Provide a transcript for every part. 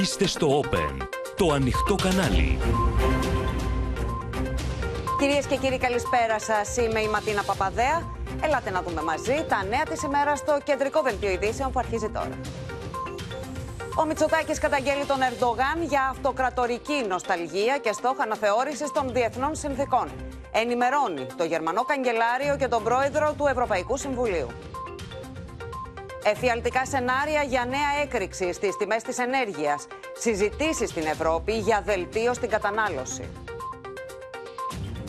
Είστε στο Open, το ανοιχτό κανάλι. Κυρίες και κύριοι καλησπέρα σας, είμαι η Ματίνα Παπαδέα. Ελάτε να δούμε μαζί τα νέα της ημέρας στο κεντρικό δελτίο ειδήσεων που αρχίζει τώρα. Ο Μητσοτάκης καταγγέλει τον Ερντογάν για αυτοκρατορική νοσταλγία και στόχο αναθεώρησης των διεθνών συνθήκων. Ενημερώνει το Γερμανό Καγκελάριο και τον πρόεδρο του Ευρωπαϊκού Συμβουλίου. Εφιαλτικά σενάρια για νέα έκρηξη στις τιμές της ενέργειας. Συζητήσεις στην Ευρώπη για δελτίο στην κατανάλωση.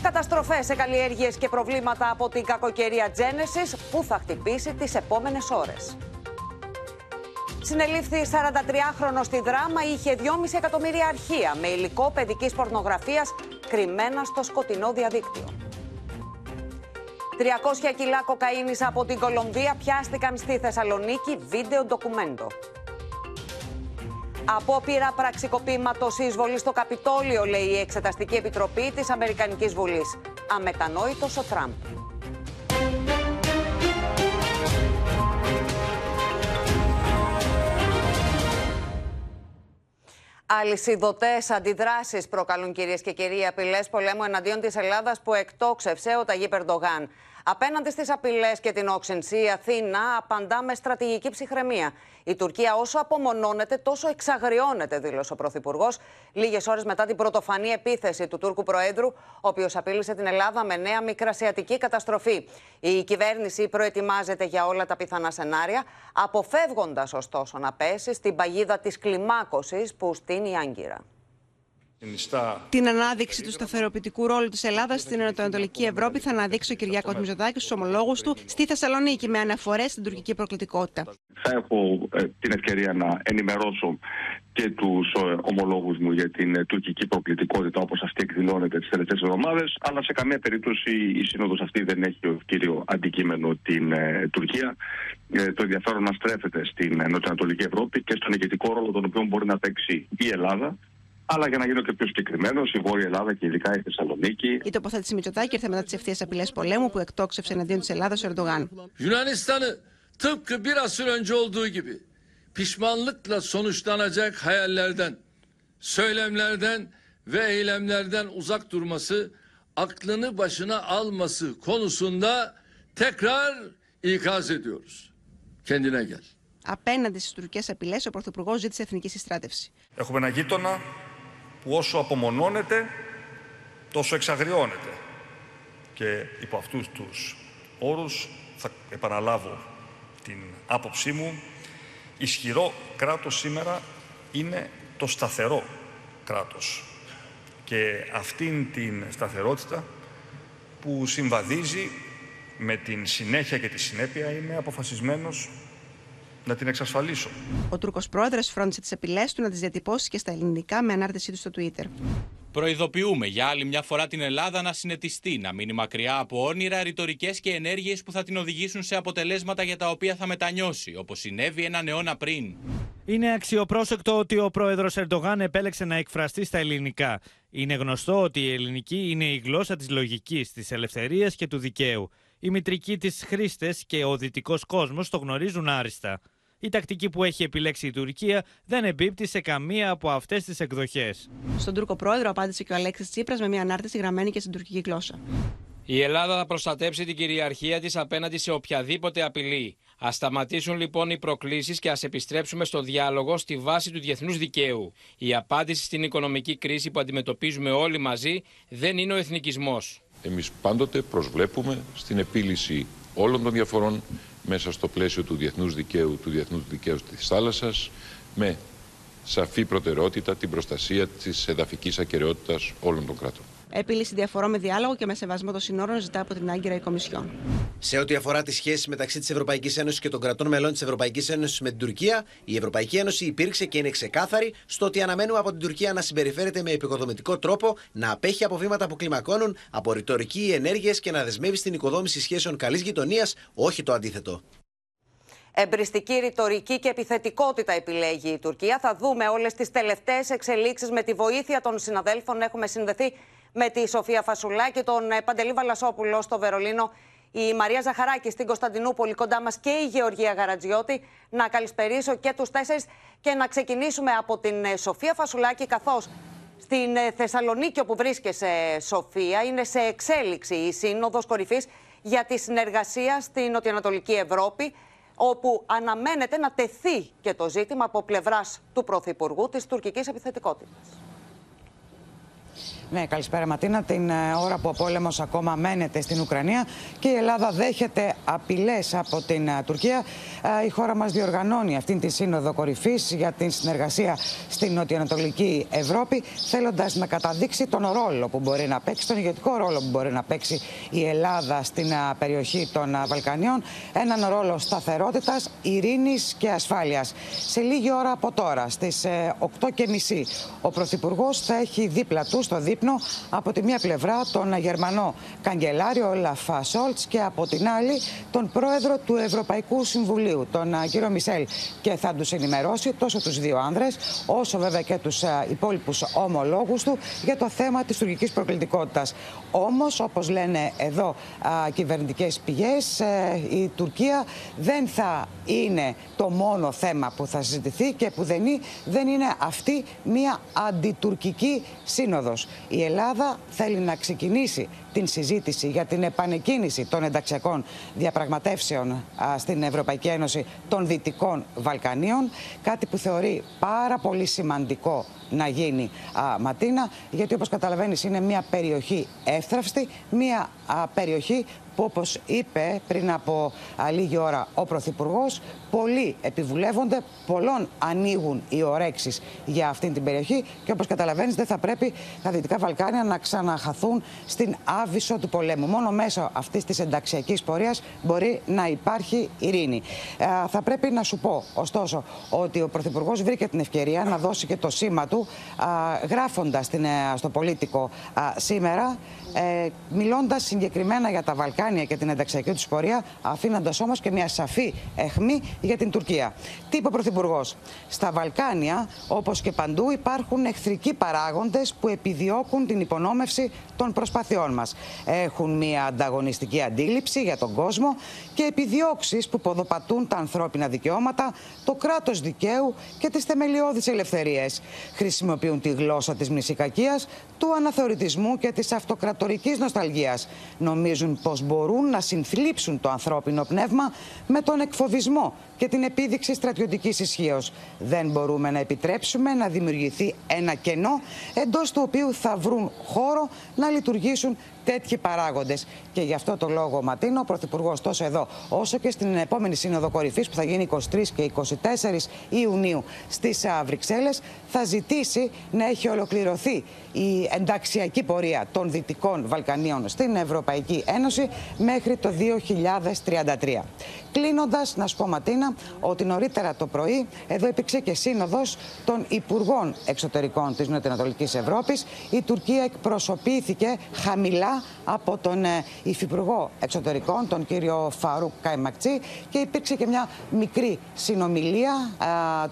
Καταστροφές σε καλλιέργειες και προβλήματα από την κακοκαιρία Genesis που θα χτυπήσει τις επόμενες ώρες. Συνελήφθη 43χρονο στη δράμα, είχε 2,5 εκατομμύρια αρχεία με υλικό παιδικής πορνογραφίας κρυμμένα στο σκοτεινό διαδίκτυο. 300 κιλά κοκαίνης από την Κολομβία πιάστηκαν στη Θεσσαλονίκη βίντεο ντοκουμέντο. Απόπειρα πραξικοπήματος εισβολής στο Καπιτόλιο, λέει η Εξεταστική Επιτροπή της Αμερικανικής Βουλής. Αμετανόητος ο Τραμπ. Αλυσιδωτές αντιδράσεις προκαλούν κυρίες και κύριοι απειλές πολέμου εναντίον της Ελλάδας που εκτόξευσε ο Ταγί Περντογάν. Απέναντι στις απειλές και την όξυνση, η Αθήνα απαντά με στρατηγική ψυχραιμία. Η Τουρκία, όσο απομονώνεται, τόσο εξαγριώνεται, δήλωσε ο Πρωθυπουργός, λίγες ώρες μετά την πρωτοφανή επίθεση του Τούρκου Προέδρου, ο οποίος απείλησε την Ελλάδα με νέα μικρασιατική καταστροφή. Η κυβέρνηση προετοιμάζεται για όλα τα πιθανά σενάρια, αποφεύγοντας ωστόσο να πέσει στην παγίδα της κλιμάκωσης που στείνει η Άγκυρα. Την ανάδειξη του σταθεροποιητικού ρόλου της Ελλάδας στην Ανατολική Ευρώπη θα αναδείξει ο Κυριάκος Μητσοτάκη στους ομολόγους του στη Θεσσαλονίκη με αναφορές στην τουρκική προκλητικότητα. Θα έχω ε, την ευκαιρία να ενημερώσω και τους ε, ομολόγους μου για την ε, τουρκική προκλητικότητα όπως αυτή εκδηλώνεται τις τελευταίες εβδομάδες. Αλλά σε καμία περίπτωση η σύνοδος αυτή δεν έχει ως κύριο αντικείμενο την Τουρκία. το ενδιαφέρον να στρέφεται στην Νοτιοανατολική Ευρώπη και στον ηγετικό ρόλο τον οποίο μπορεί να παίξει η Ελλάδα αλλά για να γίνω και πιο συγκεκριμένος, η Βόρεια Ελλάδα και ειδικά η Θεσσαλονίκη. Η τοποθέτηση Μητσοτάκη ήρθε μετά τις ευθείε απειλές πολέμου που εκτόξευσε εναντίον της Ελλάδας ο Ερντογάν. Yunanistan'ı tıpkı bir asır önce olduğu gibi pişmanlıkla sonuçlanacak hayallerden, söylemlerden ve eylemlerden uzak durması, aklını başına alması konusunda tekrar ikaz ediyoruz. Kendine gel. Απέναντι στις τουρκικές απειλές, ο Πρωθυπουργός ζήτησε εθνική συστράτευση. Έχουμε ένα γείτονα που όσο απομονώνεται τόσο εξαγριώνεται. Και υπό αυτούς τους όρους θα επαναλάβω την άποψή μου ισχυρό κράτος σήμερα είναι το σταθερό κράτος. Και αυτήν την σταθερότητα που συμβαδίζει με την συνέχεια και τη συνέπεια είμαι αποφασισμένος να την εξασφαλίσω. Ο Τούρκος πρόεδρος φρόντισε τις απειλέ του να τις διατυπώσει και στα ελληνικά με ανάρτησή του στο Twitter. Προειδοποιούμε για άλλη μια φορά την Ελλάδα να συνετιστεί, να μείνει μακριά από όνειρα, ρητορικές και ενέργειες που θα την οδηγήσουν σε αποτελέσματα για τα οποία θα μετανιώσει, όπως συνέβη έναν αιώνα πριν. Είναι αξιοπρόσεκτο ότι ο πρόεδρος Ερντογάν επέλεξε να εκφραστεί στα ελληνικά. Είναι γνωστό ότι η ελληνική είναι η γλώσσα της λογικής, της ελευθερίας και του δικαίου. Η μητρική της χρήστες και ο δυτικός κόσμος το γνωρίζουν άριστα. Η τακτική που έχει επιλέξει η Τουρκία δεν εμπίπτει σε καμία από αυτές τις εκδοχές. Στον Τούρκο πρόεδρο απάντησε και ο Αλέξης Τσίπρας με μια ανάρτηση γραμμένη και στην τουρκική γλώσσα. Η Ελλάδα θα προστατέψει την κυριαρχία της απέναντι σε οποιαδήποτε απειλή. Α σταματήσουν λοιπόν οι προκλήσεις και ας επιστρέψουμε στο διάλογο στη βάση του διεθνούς δικαίου. Η απάντηση στην οικονομική κρίση που αντιμετωπίζουμε όλοι μαζί δεν είναι ο εθνικισμός. Εμείς πάντοτε προσβλέπουμε στην επίλυση όλων των διαφορών μέσα στο πλαίσιο του διεθνούς δικαίου, του διεθνούς δικαίου της θάλασσας, με σαφή προτεραιότητα την προστασία της εδαφικής ακαιρεότητας όλων των κρατών. Επίλυση διαφορών με διάλογο και με σεβασμό των συνόρων ζητά από την Άγκυρα η Κομισιόν. Σε ό,τι αφορά τις σχέσεις μεταξύ της Ευρωπαϊκής Ένωσης και των κρατών μελών της Ευρωπαϊκής Ένωσης με την Τουρκία, η Ευρωπαϊκή Ένωση υπήρξε και είναι ξεκάθαρη στο ότι αναμένουμε από την Τουρκία να συμπεριφέρεται με επικοδομητικό τρόπο, να απέχει από βήματα που κλιμακώνουν, από ρητορική ενέργειες και να δεσμεύει στην οικοδόμηση σχέσεων καλής γειτονίας, όχι το αντίθετο. Εμπριστική ρητορική και επιθετικότητα επιλέγει η Τουρκία. Θα δούμε όλες τις τελευταίες εξελίξεις με τη βοήθεια των συναδέλφων. Έχουμε συνδεθεί με τη Σοφία Φασουλά και τον ε, Παντελή Βαλασόπουλο στο Βερολίνο η Μαρία Ζαχαράκη στην Κωνσταντινούπολη κοντά μας και η Γεωργία Γαρατζιώτη. Να καλησπερίσω και τους τέσσερις και να ξεκινήσουμε από την ε, Σοφία Φασουλάκη καθώς στην ε, Θεσσαλονίκη όπου βρίσκεσαι Σοφία είναι σε εξέλιξη η Σύνοδος Κορυφής για τη συνεργασία στην Νοτιοανατολική Ευρώπη όπου αναμένεται να τεθεί και το ζήτημα από πλευράς του Πρωθυπουργού της τουρκικής επιθετικότητας. Ναι, καλησπέρα Ματίνα. Την ε, ώρα που ο πόλεμος ακόμα μένεται στην Ουκρανία και η Ελλάδα δέχεται απειλές από την ε, Τουρκία, ε, η χώρα μας διοργανώνει αυτήν τη σύνοδο κορυφής για την συνεργασία στην νοτιοανατολική Ευρώπη, θέλοντας να καταδείξει τον ρόλο που μπορεί να παίξει, τον ηγετικό ρόλο που μπορεί να παίξει η Ελλάδα στην περιοχή των Βαλκανίων, έναν ρόλο σταθερότητας, ειρήνης και ασφάλειας. Σε λίγη ώρα από τώρα, στις 8.30, ο Πρωθυπουργός θα έχει δίπλα του στο δίπλα από τη μία πλευρά τον Γερμανό καγκελάριο Λαφά Σόλτς και από την άλλη τον πρόεδρο του Ευρωπαϊκού Συμβουλίου, τον κύριο Μισελ. Και θα τους ενημερώσει τόσο τους δύο άνδρες, όσο βέβαια και τους υπόλοιπους ομολόγους του για το θέμα της τουρκικής προκλητικότητας. Όμως, όπως λένε εδώ κυβερνητικές πηγές, ε, η Τουρκία δεν θα είναι το μόνο θέμα που θα συζητηθεί και που δεν είναι αυτή μια αντιτουρκική σύνοδος. Η Ελλάδα θέλει να ξεκινήσει την συζήτηση για την επανεκκίνηση των ενταξιακών διαπραγματεύσεων στην Ευρωπαϊκή Ένωση των Δυτικών Βαλκανίων. Κάτι που θεωρεί πάρα πολύ σημαντικό να γίνει Ματίνα, γιατί όπως καταλαβαίνεις είναι μια περιοχή εύθραυστη, μια περιοχή που όπως είπε πριν από λίγη ώρα ο Πρωθυπουργός, πολλοί επιβουλεύονται, πολλών ανοίγουν οι ορέξεις για αυτήν την περιοχή και όπως καταλαβαίνεις δεν θα πρέπει τα Δυτικά Βαλκάνια να ξαναχαθούν στην άβυσο του πολέμου. Μόνο μέσω αυτής της ενταξιακής πορείας μπορεί να υπάρχει ειρήνη. Ε, θα πρέπει να σου πω ωστόσο ότι ο Πρωθυπουργός βρήκε την ευκαιρία να δώσει και το σήμα του γράφοντας ε, στο πολίτικο σήμερα ε, μιλώντας συγκεκριμένα για τα Βαλκάνια και την ενταξιακή τους πορεία, αφήνοντας όμως και μια σαφή εχμή για την Τουρκία. Τι είπε ο Πρωθυπουργός; Στα Βαλκάνια, όπως και παντού, υπάρχουν εχθρικοί παράγοντες που επιδιώκουν την υπονόμευση των προσπαθειών μας. Έχουν μια ανταγωνιστική αντίληψη για τον κόσμο και επιδιώξεις που ποδοπατούν τα ανθρώπινα δικαιώματα, το κράτος δικαίου και τις θεμελιώδεις ελευθερίες. Χρησιμοποιούν τη γλώσσα της μνησικακίας, του αναθεωρητισμού και της αυτοκρατορίας ιστορικής νοσταλγίας. Νομίζουν πως μπορούν να συνθλίψουν το ανθρώπινο πνεύμα με τον εκφοβισμό και την επίδειξη στρατιωτικής ισχύως. Δεν μπορούμε να επιτρέψουμε να δημιουργηθεί ένα κενό εντός του οποίου θα βρουν χώρο να λειτουργήσουν τέτοιοι παράγοντες. Και γι' αυτό το λόγο, Ματίνο, ο Πρωθυπουργός τόσο εδώ, όσο και στην επόμενη Σύνοδο Κορυφής που θα γίνει 23 και 24 Ιουνίου στις Βρυξέλλες, θα ζητήσει να έχει ολοκληρωθεί η ενταξιακή πορεία των Δυτικών Βαλκανίων στην Ευρωπαϊκή Ένωση μέχρι το 2033. Κλείνοντας, να σου πω, Ματίνα, ότι νωρίτερα το πρωί εδώ υπήρξε και σύνοδος των Υπουργών Εξωτερικών της Νοτιοανατολικής Ευρώπης. Η Τουρκία εκπροσωπήθηκε χαμηλά από τον ε, Υφυπουργό Εξωτερικών, τον κύριο Φαρούκ Καϊμακτσί, και υπήρξε και μια μικρή συνομιλία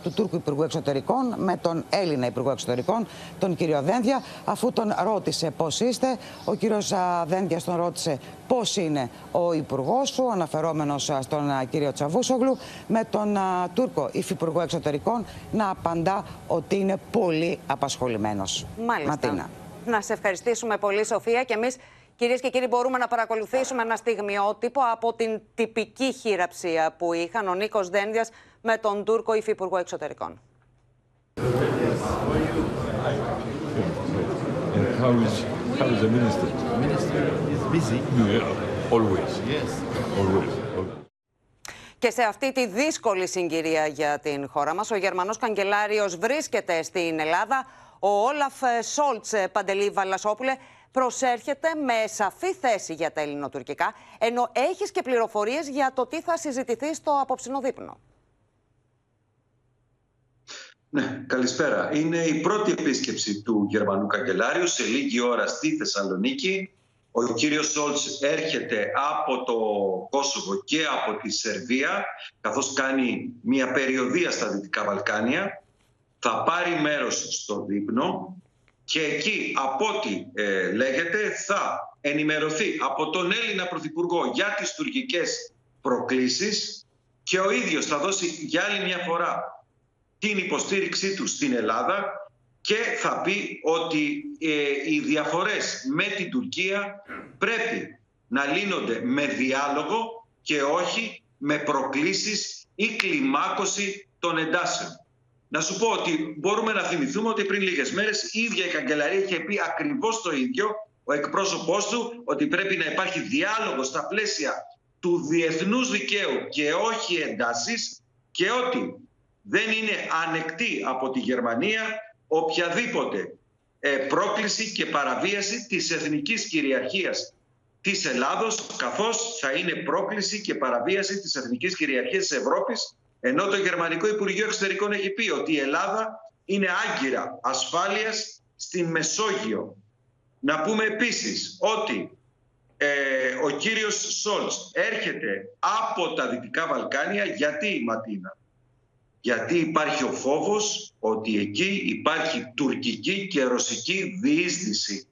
του Τούρκου Υπουργού Εξωτερικών με τον Έλληνα Υπουργό Εξωτερικών, τον κύριο Δένδια, αφού τον ρώτησε πώς είστε. Ο κύριος Δένδια τον ρώτησε πώς είναι ο Υπουργός σου, αναφερόμενος στον κύριο Τσαβούσογλου, με τον Τούρκο Υφυπουργό Εξωτερικών να απαντά ότι είναι πολύ απασχολημένος. Μάλιστα. Ματίνα. Να σε ευχαριστήσουμε πολύ, Σοφία, και εμείς. Κυρίες και κύριοι, μπορούμε να παρακολουθήσουμε ένα στιγμιότυπο από την τυπική χειραψία που είχαν ο Νίκος Δένδιας με τον Τούρκο Υφυπουργό Εξωτερικών. Και σε αυτή τη δύσκολη συγκυρία για την χώρα μας, ο Γερμανός Καγκελάριος βρίσκεται στην Ελλάδα. Ο Όλαφ Σόλτς, Παντελή Βαλασόπουλε, προσέρχεται με σαφή θέση για τα ελληνοτουρκικά, ενώ έχεις και πληροφορίες για το τι θα συζητηθεί στο απόψινο δείπνο. Ναι, καλησπέρα. Είναι η πρώτη επίσκεψη του Γερμανού Καγκελάριου σε λίγη ώρα στη Θεσσαλονίκη. Ο κύριος Σόλτς έρχεται από το Κόσοβο και από τη Σερβία, καθώς κάνει μια περιοδία στα Δυτικά Βαλκάνια. Θα πάρει μέρος στο δείπνο και εκεί, από ό,τι ε, λέγεται, θα ενημερωθεί από τον Έλληνα Πρωθυπουργό για τις τουρκικές προκλήσεις και ο ίδιος θα δώσει για άλλη μια φορά την υποστήριξή του στην Ελλάδα και θα πει ότι ε, οι διαφορές με την Τουρκία πρέπει να λύνονται με διάλογο και όχι με προκλήσεις ή κλιμάκωση των εντάσεων. Να σου πω ότι μπορούμε να θυμηθούμε ότι πριν λίγες μέρες η ίδια η καγκελαρία είχε πει ακριβώς το ίδιο ο εκπρόσωπός του ότι πρέπει να υπάρχει διάλογος στα πλαίσια του διεθνούς δικαίου και όχι εντάσεις και ότι δεν είναι ανεκτή από τη Γερμανία οποιαδήποτε ε, πρόκληση και παραβίαση της εθνικής κυριαρχίας της Ελλάδος καθώς θα είναι πρόκληση και παραβίαση της εθνικής κυριαρχίας της Ευρώπης ενώ το Γερμανικό Υπουργείο Εξωτερικών έχει πει ότι η Ελλάδα είναι άγκυρα ασφάλειας στην Μεσόγειο. Να πούμε επίσης ότι ε, ο κύριος Σόλτς έρχεται από τα Δυτικά Βαλκάνια γιατί η Ματίνα; Γιατί υπάρχει ο φόβος ότι εκεί υπάρχει τουρκική και ρωσική διείσδυση.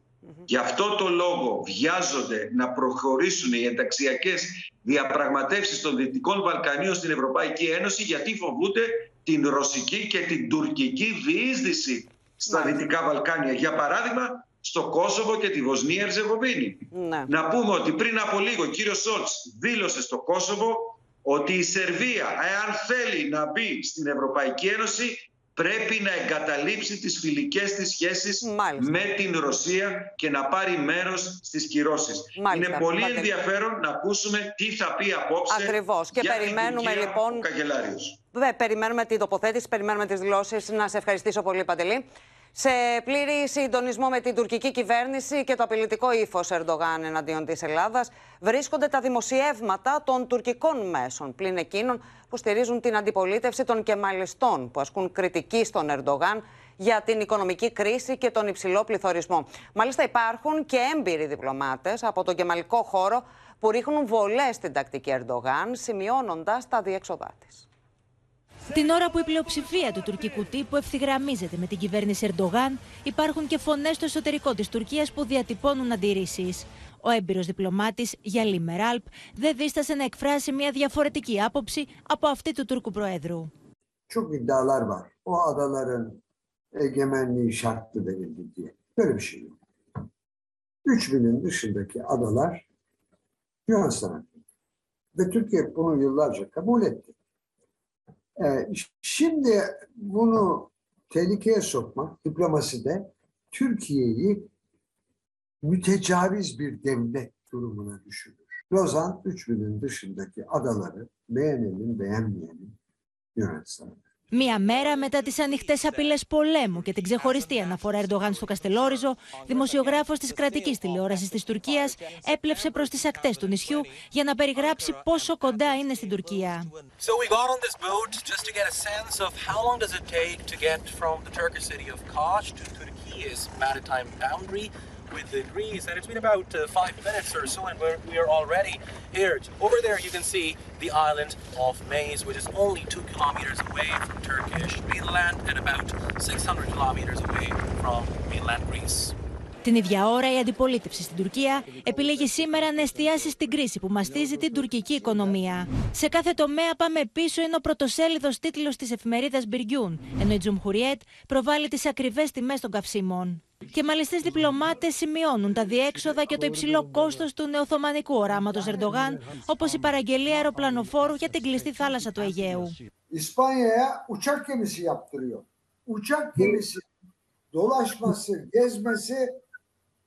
Γι' αυτό το λόγο βιάζονται να προχωρήσουν οι ενταξιακές διαπραγματεύσεις των Δυτικών Βαλκανίων στην Ευρωπαϊκή Ένωση γιατί φοβούνται την ρωσική και την τουρκική διείσδυση στα Δυτικά Βαλκάνια. Για παράδειγμα, στο Κόσοβο και τη Βοσνία Ερζεγοβίνη. Ναι. Να πούμε ότι πριν από λίγο ο κύριος Σόλτς δήλωσε στο Κόσοβο ότι η Σερβία, εάν θέλει να μπει στην Ευρωπαϊκή Ένωση, πρέπει να εγκαταλείψει τις φιλικές της σχέσεις με την Ρωσία και να πάρει μέρος στις κυρώσεις. Είναι πολύ ενδιαφέρον να ακούσουμε τι θα πει απόψε Ακριβώς. Και για περιμένουμε την λοιπόν... ο Καγκελάριος. περιμένουμε την τοποθέτηση, περιμένουμε τις δηλώσεις. Να σε ευχαριστήσω πολύ Παντελή. Σε πλήρη συντονισμό με την τουρκική κυβέρνηση και το απειλητικό ύφος Ερντογάν εναντίον της Ελλάδας, βρίσκονται τα δημοσιεύματα των τουρκικών μέσων, πλην εκείνων που στηρίζουν την αντιπολίτευση των κεμαλιστών, που ασκούν κριτική στον Ερντογάν για την οικονομική κρίση και τον υψηλό πληθωρισμό. Μάλιστα, υπάρχουν και έμπειροι διπλωμάτες από τον κεμαλικό χώρο που ρίχνουν βολές στην τακτική Ερντογάν, σημειώνοντας τα διέξοδά της. Την ώρα που η πλειοψηφία του τουρκικού τύπου ευθυγραμμίζεται με την κυβέρνηση Ερντογάν, υπάρχουν και φωνές στο εσωτερικό της Τουρκίας που διατυπώνουν αντιρρήσεις. Ο έμπειρος διπλωμάτης Γιαλή Μεράλπ δεν δίστασε να εκφράσει μια διαφορετική άποψη από αυτή του Τούρκου Προέδρου. Çok iddialar var. O adaların egemenliği şarttı denildi diye. Böyle bir şey yok. 3000'in dışındaki adalar Yunanistan'a. Ve Türkiye bunu yıllarca kabul etti. Ee, şimdi bunu tehlikeye sokmak diplomaside Türkiye'yi mütecaviz bir devlet durumuna düşürür. Lozan 3000'in dışındaki adaları beğenelim beğenmeyelim Yunanistan'a. Μία μέρα μετά τις ανοιχτές απειλές πολέμου και την ξεχωριστή αναφορά Ερντογάν στο Καστελόριζο, δημοσιογράφος της κρατικής τηλεόρασης της Τουρκίας έπλεψε προς τις ακτές του νησιού για να περιγράψει πόσο κοντά είναι στην Τουρκία. With the Greece, and it's been about uh, five minutes or so, and we're, we are already here. Over there, you can see the island of Mays, which is only two kilometers away from Turkish mainland and about 600 kilometers away from mainland Greece. Την ίδια ώρα, η αντιπολίτευση στην Τουρκία επιλέγει σήμερα να εστιάσει στην κρίση που μαστίζει την τουρκική οικονομία. Σε κάθε τομέα πάμε πίσω είναι ο πρωτοσέλιδος τίτλος της εφημερίδας Μπυριούν, ενώ η Τζουμχουριέτ προβάλλει τις ακριβές τιμές των καυσίμων. Και μάλιστα διπλωμάτες σημειώνουν τα διέξοδα και το υψηλό κόστος του νεοθωμανικού οράματος Ερντογάν, όπως η παραγγελία αεροπλανοφόρου για την κλειστή θάλασσα του Αιγαίου. dolaşması, gezmesi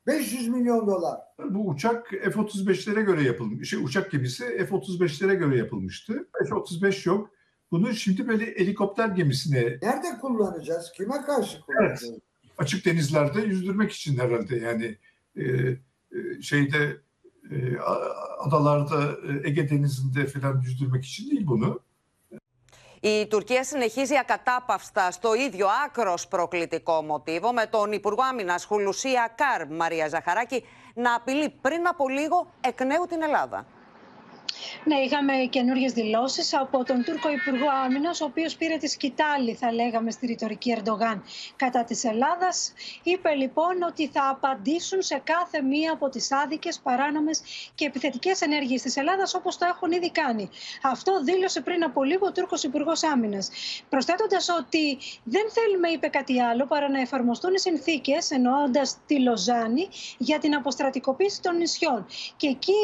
500 milyon dolar. Bu uçak F-35'lere göre yapılmış. Şey, uçak gemisi F-35'lere göre yapılmıştı. F-35 yok. Bunu şimdi böyle helikopter gemisine... Nerede kullanacağız? Kime karşı kullanacağız? Evet. Açık denizlerde yüzdürmek için herhalde yani e, e, şeyde e, adalarda e, Ege Denizi'nde falan yüzdürmek için değil bunu. Η Τουρκία συνεχίζει ακατάπαυστα στο ίδιο άκρος προκλητικό μοτίβο με τον Υπουργό Άμυνας Χουλουσία Καρ Μαρία Ζαχαράκη να απειλεί πριν από λίγο εκ νέου την Ελλάδα. Ναι, είχαμε καινούριες δηλώσεις από τον Τούρκο Υπουργό Άμυνας, ο οποίος πήρε τη σκητάλη, θα λέγαμε, στη ρητορική Ερντογάν κατά της Ελλάδας. Είπε λοιπόν ότι θα απαντήσουν σε κάθε μία από τις άδικες, παράνομες και επιθετικές ενέργειες της Ελλάδας, όπως το έχουν ήδη κάνει. Αυτό δήλωσε πριν από λίγο ο Τούρκος Υπουργός Άμυνας. Προσθέτοντας ότι δεν θέλουμε, είπε κάτι άλλο, παρά να εφαρμοστούν οι συνθήκες, εννοώντας τη Λοζάνη, για την αποστρατικοποίηση των νησιών. Και εκεί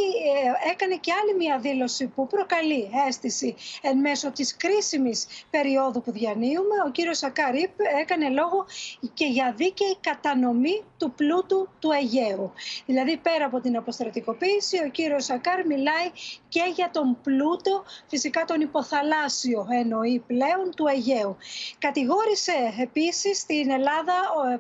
ε, έκανε και άλλη μία δήλωση που προκαλεί αίσθηση εν μέσω της κρίσιμης περίοδου που διανύουμε, ο κύριος Σακαρίπ έκανε λόγο και για δίκαιη κατανομή του πλούτου του Αιγαίου. Δηλαδή πέρα από την αποστρατικοποίηση, ο κύριος Σακάρ μιλάει και για τον πλούτο, φυσικά τον υποθαλάσσιο εννοεί πλέον του Αιγαίου. Κατηγόρησε επίσης στην Ελλάδα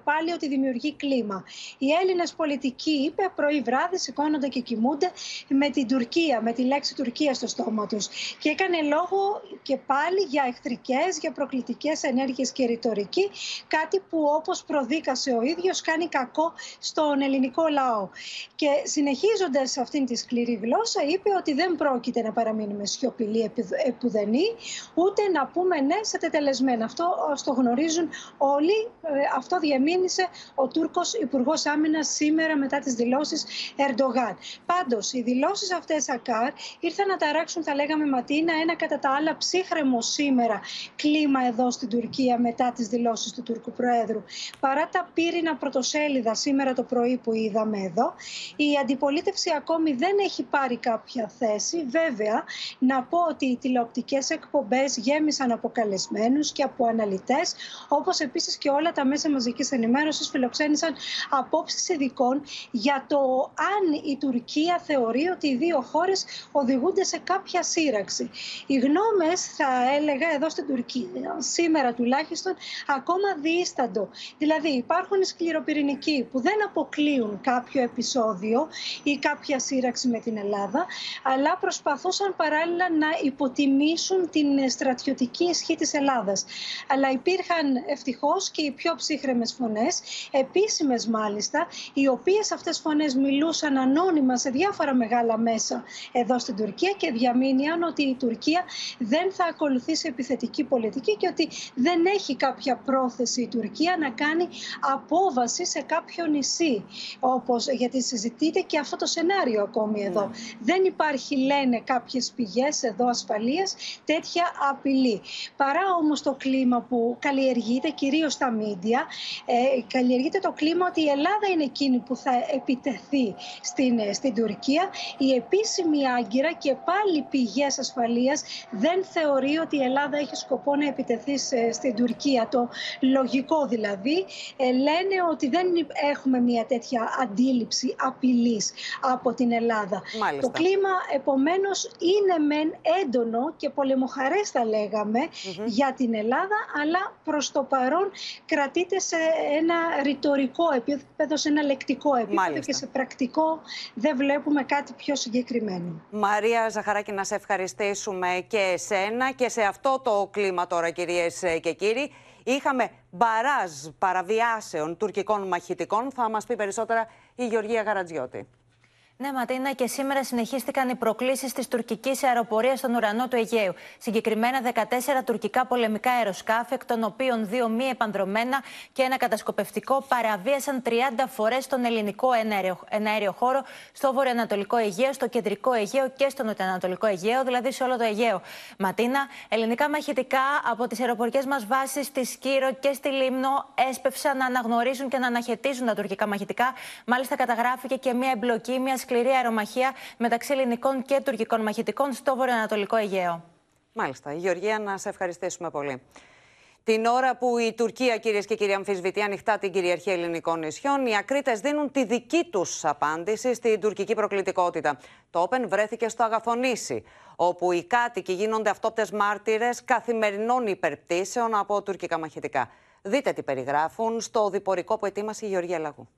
πάλι ότι δημιουργεί κλίμα. Οι Έλληνες πολιτικοί, είπε, πρωί βράδυ σηκώνονται και κοιμούνται με την Τουρκία, με τη λέξη Τουρκίας στο στόμα τους. Και έκανε λόγο και πάλι για εχθρικές, για προκλητικές ενέργειες και ρητορική, κάτι που όπως προδίκασε ο ίδιος κάνει κακό στον ελληνικό λαό. Και συνεχίζοντας αυτήν τη σκληρή γλώσσα είπε ότι δεν πρόκειται να παραμείνουμε σιωπηλοί επουδενή, ούτε να πούμε ναι σε τετελεσμένα. Αυτό το γνωρίζουν όλοι. Ε, αυτό διαμήνυσε ο Τούρκος Υπουργός Άμυνας σήμερα μετά τις δηλώσεις Ερντογάν. Πάντως, οι δηλώσεις αυτές, Ακάρ, ήρθαν να ταράξουν, θα λέγαμε, Ματίνα, ένα κατά τα άλλα ψύχρεμο σήμερα κλίμα εδώ στην Τουρκία μετά τις δηλώσεις του Τούρκου Προέδρου. Παρά τα πύρινα πρωτοσέλιδα σήμερα το πρωί που είδαμε εδώ, η αντιπολίτευση ακόμη δεν έχει πάρει κάποια θέση. Βέβαια, να πω ότι οι τηλεοπτικές εκπομπές γέμισαν από καλεσμένους και από αναλυτές, όπως επίσης και όλα τα μέσα μαζικής ενημέρωσης φιλοξένησαν απόψεις ειδικών για το αν η Τουρκία θεωρεί ότι οι δύο χώρες οδηγούνται σε κάποια σύραξη. Οι γνώμες, θα έλεγα, εδώ στην Τουρκία, σήμερα τουλάχιστον, ακόμα διήσταντο. Δηλαδή υπάρχουν σκληροπυρηνικοί που δεν αποκλείουν κάποιο επεισόδιο ή κάποια σύραξη με την Ελλάδα, αλλά προσπαθούσαν παράλληλα να υποτιμήσουν την στρατιωτική ισχύ της Ελλάδας. Αλλά υπήρχαν ευτυχώς και οι πιο ψύχρεμες φωνές, επίσημες μάλιστα, οι οποίες αυτές φωνές μιλούσαν ανώνυμα σε διάφορα μεγάλα μέσα εδώ στην Τουρκία και διαμήνυαν ότι η Τουρκία δεν θα ακολουθήσει επιθετική πολιτική και ότι δεν έχει κάποια πρόθεση η Τουρκία να κάνει απόβαση σε κάποιο νησί. Όπως, γιατί συζητείται και αυτό το σενάριο ακόμη εδώ. Ναι. Δεν υπάρχει, λένε κάποιες πηγές εδώ ασφαλείας, τέτοια απειλή. Παρά όμως το κλίμα που καλλιεργείται, κυρίως στα μίντια, ε, καλλιεργείται το κλίμα ότι η Ελλάδα είναι εκείνη που θα επιτεθεί στην, ε, στην Τουρκία. Η επίσημη Άγκυρα και πάλι πηγές ασφαλείας δεν θεωρεί ότι η Ελλάδα έχει σκοπό να επιτεθεί στην Τουρκία. Το λογικό δηλαδή ε, λένε ότι δεν έχουμε μια τέτοια αντίληψη απειλής από την Ελλάδα. Το κλίμα επομένως είναι μεν έντονο και πολεμοχαρές θα λέγαμε για την Ελλάδα αλλά προς το παρόν κρατείται σε ένα ρητορικό επίπεδο, σε ένα λεκτικό επίπεδο και σε πρακτικό δεν βλέπουμε κάτι πιο συγκεκριμένο. Μαρία Ζαχαράκη, να σε ευχαριστήσουμε και εσένα και σε αυτό το κλίμα τώρα κυρίες και κύριοι. Είχαμε μπαράζ παραβιάσεων τουρκικών μαχητικών. Θα μας πει περισσότερα η Γεωργία Γαρατζιώτη. Ναι, Ματίνα, και σήμερα συνεχίστηκαν οι προκλήσεις της τουρκικής αεροπορίας στον ουρανό του Αιγαίου. Συγκεκριμένα 14 τουρκικά πολεμικά αεροσκάφη, εκ των οποίων δύο μη επανδρομένα και ένα κατασκοπευτικό, παραβίασαν 30 φορές τον ελληνικό εναέριο χώρο στο βορειοανατολικό Αιγαίο, στο κεντρικό Αιγαίο και στο νοτιοανατολικό Αιγαίο, δηλαδή σε όλο το Αιγαίο. Ματίνα, ελληνικά μαχητικά από τις αεροπορικές μας βάσεις στη Σκύρο και στη Λίμνο έσπευσαν να αναγνωρίζουν και να αναχαιτίζουν τα τουρκικά μαχητικά. Μάλιστα, καταγράφηκε και μια εμπλοκή, μιας σκληρή αερομαχία μεταξύ ελληνικών και τουρκικών μαχητικών στο βορειοανατολικό Αιγαίο. Μάλιστα. Γεωργία, να σε ευχαριστήσουμε πολύ. Την ώρα που η Τουρκία, κυρίες και κύριοι, αμφισβητεί ανοιχτά την κυριαρχία ελληνικών νησιών, οι ακρίτες δίνουν τη δική τους απάντηση στην τουρκική προκλητικότητα. Το Όπεν βρέθηκε στο Αγαθονήσι, όπου οι κάτοικοι γίνονται αυτόπτες μάρτυρες καθημερινών υπερπτήσεων από τουρκικά μαχητικά. Δείτε τι περιγράφουν στο διπορικό που ετοίμασε η Γεωργία Λαγού.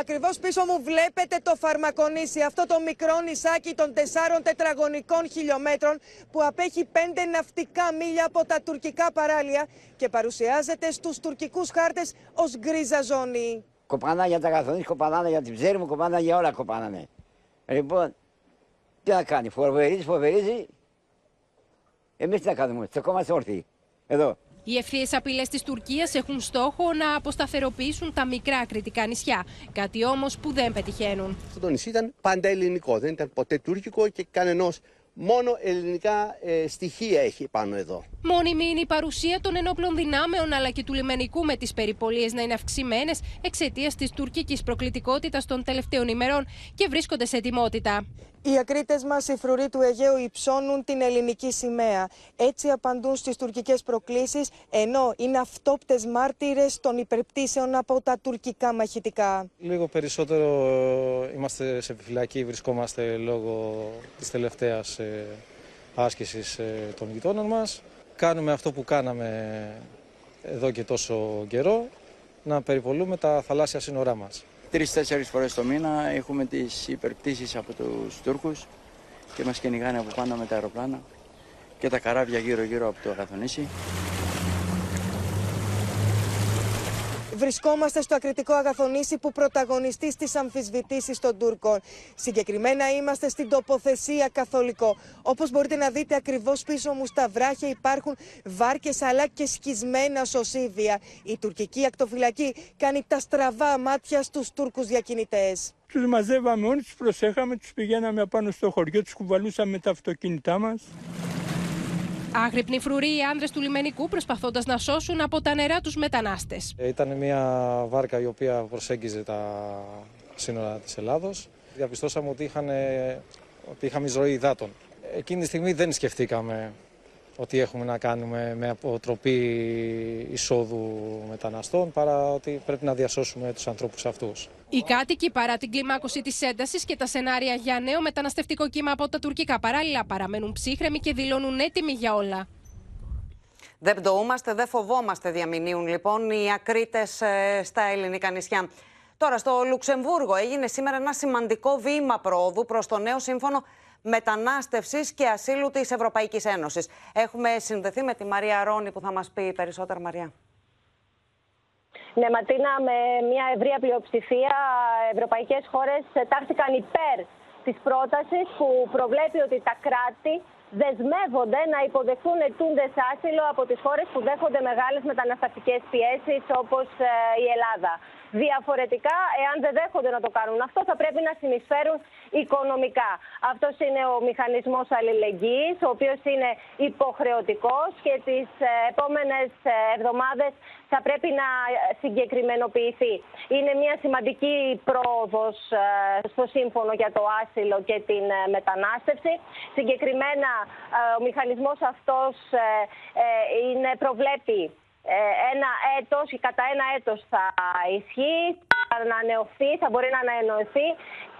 Ακριβώς πίσω μου βλέπετε το Φαρμακονήσι, αυτό το μικρό νησάκι των τεσσάρων τετραγωνικών χιλιόμετρων που απέχει πέντε ναυτικά μίλια από τα τουρκικά παράλια και παρουσιάζεται στους τουρκικούς χάρτες ως γκρίζα ζώνη. Κοπανά για τα καθονής, κοπανά για την ψέρι μου, κοπανά για όλα κοπανάνε. Λοιπόν, τι να κάνει, φοβερίζει, φοβερίζει. Εμείς τι να κάνουμε, στεκόμαστε όρθιοι. Εδώ. Οι ευθείε απειλές της Τουρκίας έχουν στόχο να αποσταθεροποιήσουν τα μικρά κριτικά νησιά. Κάτι όμως που δεν πετυχαίνουν. Αυτό το νησί ήταν πάντα ελληνικό, δεν ήταν ποτέ τουρκικό και κανενός μόνο ελληνικά ε, στοιχεία έχει πάνω εδώ. Μόνιμη είναι η παρουσία των ενόπλων δυνάμεων αλλά και του λιμενικού με τις περιπολίες να είναι αυξημένες εξαιτίας της τουρκικής προκλητικότητας των τελευταίων ημερών και βρίσκονται σε ετοιμότητα. Οι ακρίτες μας, οι φρουροί του Αιγαίου, υψώνουν την ελληνική σημαία. Έτσι απαντούν στις τουρκικές προκλήσεις, ενώ είναι αυτόπτες μάρτυρες των υπερπτήσεων από τα τουρκικά μαχητικά. Λίγο περισσότερο είμαστε σε επιφυλακή, βρισκόμαστε λόγω της τελευταίας ε, άσκησης ε, των γειτόνων μας. Κάνουμε αυτό που κάναμε εδώ και τόσο καιρό, να περιπολούμε τα θαλάσσια σύνορά μας. Τρει-τέσσερι φορές το μήνα έχουμε τις υπερπτήσεις από τους Τούρκους και μας κυνηγάνε από πάνω με τα αεροπλάνα και τα καράβια γύρω-γύρω από το Αγαθονήσι. Βρισκόμαστε στο ακριτικό Αγαθονήσι που πρωταγωνιστεί στις αμφισβητήσεις των Τούρκων. Συγκεκριμένα είμαστε στην τοποθεσία Καθολικό. Όπως μπορείτε να δείτε ακριβώς πίσω μου στα βράχια υπάρχουν βάρκες αλλά και σκισμένα σωσίδια. Η τουρκική ακτοφυλακή κάνει τα στραβά μάτια στους Τούρκους διακινητές. Τους μαζεύαμε όλοι, τους προσέχαμε, τους πηγαίναμε απάνω στο χωριό, τους κουβαλούσαμε τα αυτοκίνητά μας. Άγρυπνοι φρουροί οι άνδρες του λιμενικού προσπαθώντας να σώσουν από τα νερά τους μετανάστες. Ε, ήταν μια βάρκα η οποία προσέγγιζε τα σύνορα της Ελλάδος. Διαπιστώσαμε ότι, είχαν, ότι είχαμε εισρωή υδάτων. Εκείνη τη στιγμή δεν σκεφτήκαμε ότι έχουμε να κάνουμε με αποτροπή εισόδου μεταναστών παρά ότι πρέπει να διασώσουμε τους ανθρώπους αυτούς. Οι κάτοικοι παρά την κλιμάκωση της έντασης και τα σενάρια για νέο μεταναστευτικό κύμα από τα τουρκικά παράλληλα παραμένουν ψύχρεμοι και δηλώνουν έτοιμοι για όλα. Δεν πτωούμαστε, δεν φοβόμαστε, διαμηνύουν λοιπόν οι ακρίτες ε, στα ελληνικά νησιά. Τώρα, στο Λουξεμβούργο έγινε σήμερα ένα σημαντικό βήμα πρόοδου προς το νέο σύμφωνο μετανάστευσης και ασύλου της Ευρωπαϊκής Ένωσης. Έχουμε συνδεθεί με τη Μαρία Ρόνη που θα μας πει περισσότερα, Μαρία. Ναι, Ματίνα, με μια ευρεία πλειοψηφία, ευρωπαϊκές χώρες τάχθηκαν υπέρ της πρότασης που προβλέπει ότι τα κράτη δεσμεύονται να υποδεχθούν ετούντες άσυλο από τις χώρες που δέχονται μεγάλες μεταναστευτικές πιέσεις όπως ε, η Ελλάδα. Διαφορετικά, εάν δεν δέχονται να το κάνουν αυτό, θα πρέπει να συνεισφέρουν οικονομικά. Αυτός είναι ο μηχανισμός αλληλεγγύης, ο οποίος είναι υποχρεωτικός και τις ε, επόμενες εβδομάδες θα πρέπει να συγκεκριμενοποιηθεί. Είναι μια σημαντική πρόοδος ε, στο σύμφωνο για το άσυλο και την ε, μετανάστευση. Συγκεκριμένα, ο μηχανισμός αυτός είναι, προβλέπει ένα έτος ή κατά ένα έτος θα ισχύει, θα ανανεωθεί, θα μπορεί να ανανεωθεί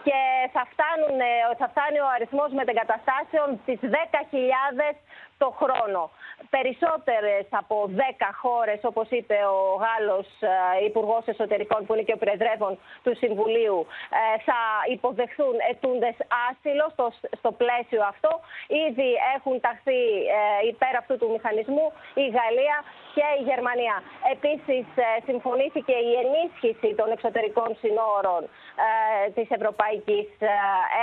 και θα, φτάνουν, θα φτάνει ο αριθμός μετεγκαταστάσεων στις 10.000 το χρόνο περισσότερες από 10 χώρες, όπως είπε ο Γάλλος ε, Υπουργός Εσωτερικών, που είναι και ο Προεδρεύων του Συμβουλίου, ε, θα υποδεχθούν ετούντες άσυλο στο, στο πλαίσιο αυτό. Ήδη έχουν ταχθεί ε, υπέρ αυτού του μηχανισμού η Γαλλία και η Γερμανία. Επίσης, συμφωνήθηκε η ενίσχυση των εξωτερικών συνόρων της Ευρωπαϊκής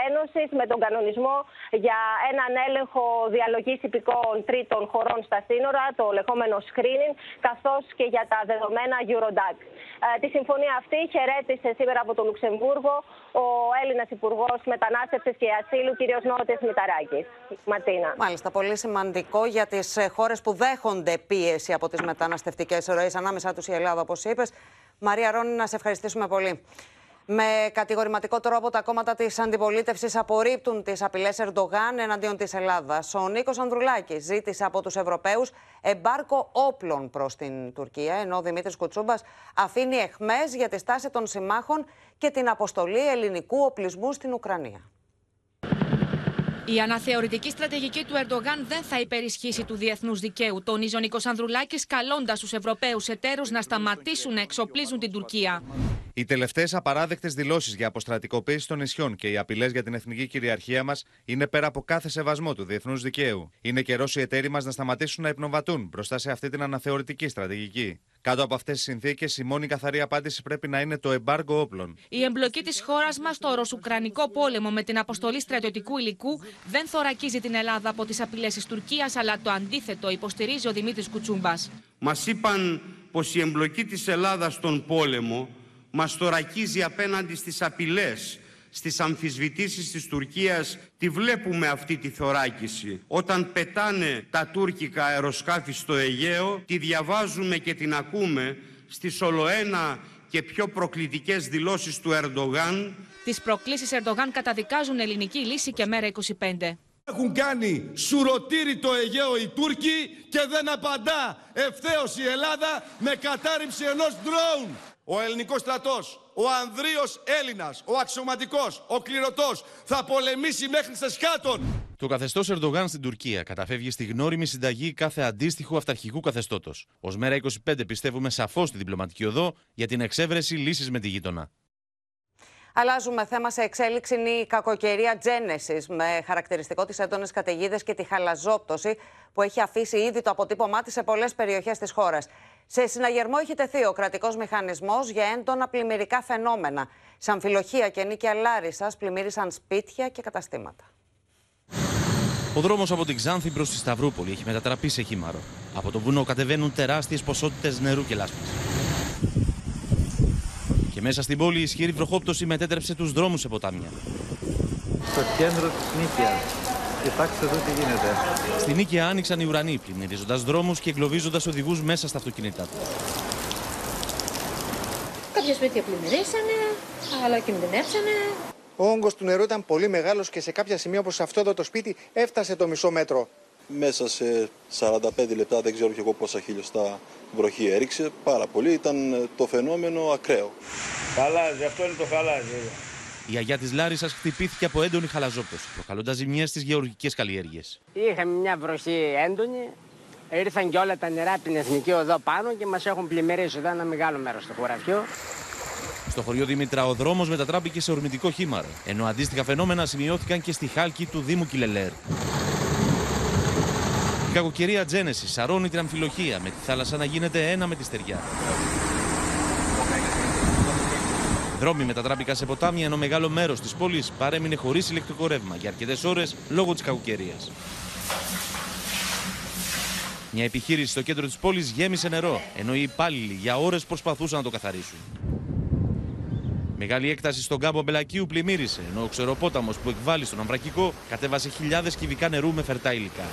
Ένωσης με τον κανονισμό για έναν έλεγχο διαλογής υπηκών τρίτων χωρών στα σύνορα, το λεγόμενο screening, καθώς και για τα δεδομένα Eurodac. Ε, τη συμφωνία αυτή χαιρέτησε σήμερα από το Λουξεμβούργο ο Έλληνας Υπουργός Μετανάστευσης και Ασύλου, κ. Νότης Μηταράκης. Ματίνα. Μάλιστα, πολύ σημαντικό για τις ε, χώρες που δέχονται πίεση από τις μεταναστευτικές ροές, ανάμεσά τους η Ελλάδα, όπως είπες. Μαρία Ρόνι, να σε ευχαριστήσουμε πολύ. Με κατηγορηματικό τρόπο, τα κόμματα της αντιπολίτευσης απορρίπτουν τις απειλές Ερντογάν εναντίον της Ελλάδας. Ο Νίκος Ανδρουλάκης ζήτησε από τους Ευρωπαίους εμπάρκο όπλων προς την Τουρκία, ενώ ο Δημήτρης Κουτσούμπας αφήνει εχμές για τη στάση των συμμάχων και την αποστολή ελληνικού οπλισμού στην Ουκρανία. Η αναθεωρητική στρατηγική του Ερντογάν δεν θα υπερισχύσει του διεθνούς δικαίου, τονίζει ο Νίκος Ανδρουλάκης, καλώντας τους Ευρωπαίους εταίρους να σταματήσουν να εξοπλίζουν την Τουρκία. Οι τελευταίες απαράδεκτες δηλώσεις για αποστρατικοποίηση των νησιών και οι απειλές για την εθνική κυριαρχία μας είναι πέρα από κάθε σεβασμό του διεθνούς δικαίου. Είναι καιρός οι εταίροι μας να σταματήσουν να υπνοβατούν μπροστά σε αυτή την αναθεωρητική στρατηγική. Κάτω από αυτές τις συνθήκες, η μόνη καθαρή απάντηση πρέπει να είναι το εμπάργκο όπλων. Η εμπλοκή της χώρας μας στο ρωσουκρανικό πόλεμο με την αποστολή στρατιωτικού υλικού δεν θωρακίζει την Ελλάδα από τις απειλές της Τουρκίας, αλλά το αντίθετο υποστηρίζει ο Δημήτρης Κουτσούμπας. Μας είπαν πως η εμπλοκή της Ελλάδας στον πόλεμο μας θωρακίζει απέναντι στις απειλές, στις αμφισβητήσεις της Τουρκίας. Τη βλέπουμε αυτή τη θωράκιση. Όταν πετάνε τα τουρκικά αεροσκάφη στο Αιγαίο, τη διαβάζουμε και την ακούμε στις ολοένα και πιο προκλητικές δηλώσεις του Ερντογάν. Τις προκλήσεις Ερντογάν καταδικάζουν ελληνική λύση και μέρα 25. Έχουν κάνει σουρωτήρι το Αιγαίο οι Τούρκοι και δεν απαντά ευθέως η Ελλάδα με κατάρριψη ενός ντρόουν ο ελληνικός στρατός, ο ανδρείος Έλληνας, ο αξιωματικός, ο κληρωτός θα πολεμήσει μέχρι σε σχάτων. Το καθεστώς Ερντογάν στην Τουρκία καταφεύγει στη γνώριμη συνταγή κάθε αντίστοιχου αυταρχικού καθεστώτος. Ω μέρα 25 πιστεύουμε σαφώς στη διπλωματική οδό για την εξέβρεση λύσης με τη γείτονα. Αλλάζουμε θέμα σε εξέλιξη είναι η κακοκαιρία Genesis με χαρακτηριστικό τις έντονες καταιγίδες και τη χαλαζόπτωση που έχει αφήσει ήδη το αποτύπωμά της σε πολλές περιοχές της χώρας. Σε συναγερμό έχει τεθεί ο κρατικός μηχανισμός για έντονα πλημμυρικά φαινόμενα. Σε αμφιλοχία και νίκαια Λάρισα πλημμύρισαν σπίτια και καταστήματα. Ο δρόμος από την Ξάνθη προς τη Σταυρούπολη έχει μετατραπεί σε χήμαρο. Από το βουνό κατεβαίνουν τεράστιες ποσότητες νερού και λάσπης. Και μέσα στην πόλη η ισχυρή βροχόπτωση μετέτρεψε τους δρόμους σε ποτάμια. Στο κέντρο της Νίκαια. Κοιτάξτε εδώ τι γίνεται. Στην Νίκαια άνοιξαν οι ουρανοί, πλημμυρίζοντας δρόμους και εγκλωβίζοντας οδηγούς μέσα στα αυτοκίνητά του. Κάποια σπίτια πλημμυρίσανε, άλλα κινδυνεύσανε. Ο όγκος του νερού ήταν πολύ μεγάλος και σε κάποια σημεία όπως αυτό εδώ το σπίτι έφτασε το μισό μέτρο. Μέσα σε 45 λεπτά, δεν ξέρω και εγώ πόσα χιλιοστά βροχή έριξε. Πάρα πολύ. Ήταν το φαινόμενο ακραίο. Χαλάζει, αυτό είναι το χαλάζει. Η αγιά της Λάρισας χτυπήθηκε από έντονη χαλαζόπτωση, προκαλώντας ζημιές στις γεωργικές καλλιέργειες. Είχαμε μια βροχή έντονη. Ήρθαν και όλα τα νερά από την εθνική οδό πάνω και μας έχουν πλημμυρίσει εδώ ένα μεγάλο μέρος του χωραφιού. Στο χωριό Δήμητρα ο δρόμο μετατράπηκε σε ορμητικό χήμαρο, ενώ αντίστοιχα φαινόμενα σημειώθηκαν και στη Χάλκη του Δήμου Κιλελέρ. Η κακοκαιρία Τζένεση σαρώνει την αμφιλοχία με τη θάλασσα να γίνεται ένα με τη στεριά. Δρόμοι μετατράπηκαν σε ποτάμια, ενώ μεγάλο μέρος της πόλης παρέμεινε χωρίς ηλεκτρικό ρεύμα για αρκετές ώρες λόγω της κακοκαιρίας. Μια επιχείρηση στο κέντρο της πόλης γέμισε νερό, ενώ οι υπάλληλοι για ώρες προσπαθούσαν να το καθαρίσουν. Μεγάλη έκταση στον κάμπο Μπελακίου πλημμύρισε, ενώ ο ξεροπόταμος που εκβάλλει στον Αμβρακικό κατέβασε χιλιάδες κυβικά νερού με φερτά υλικά.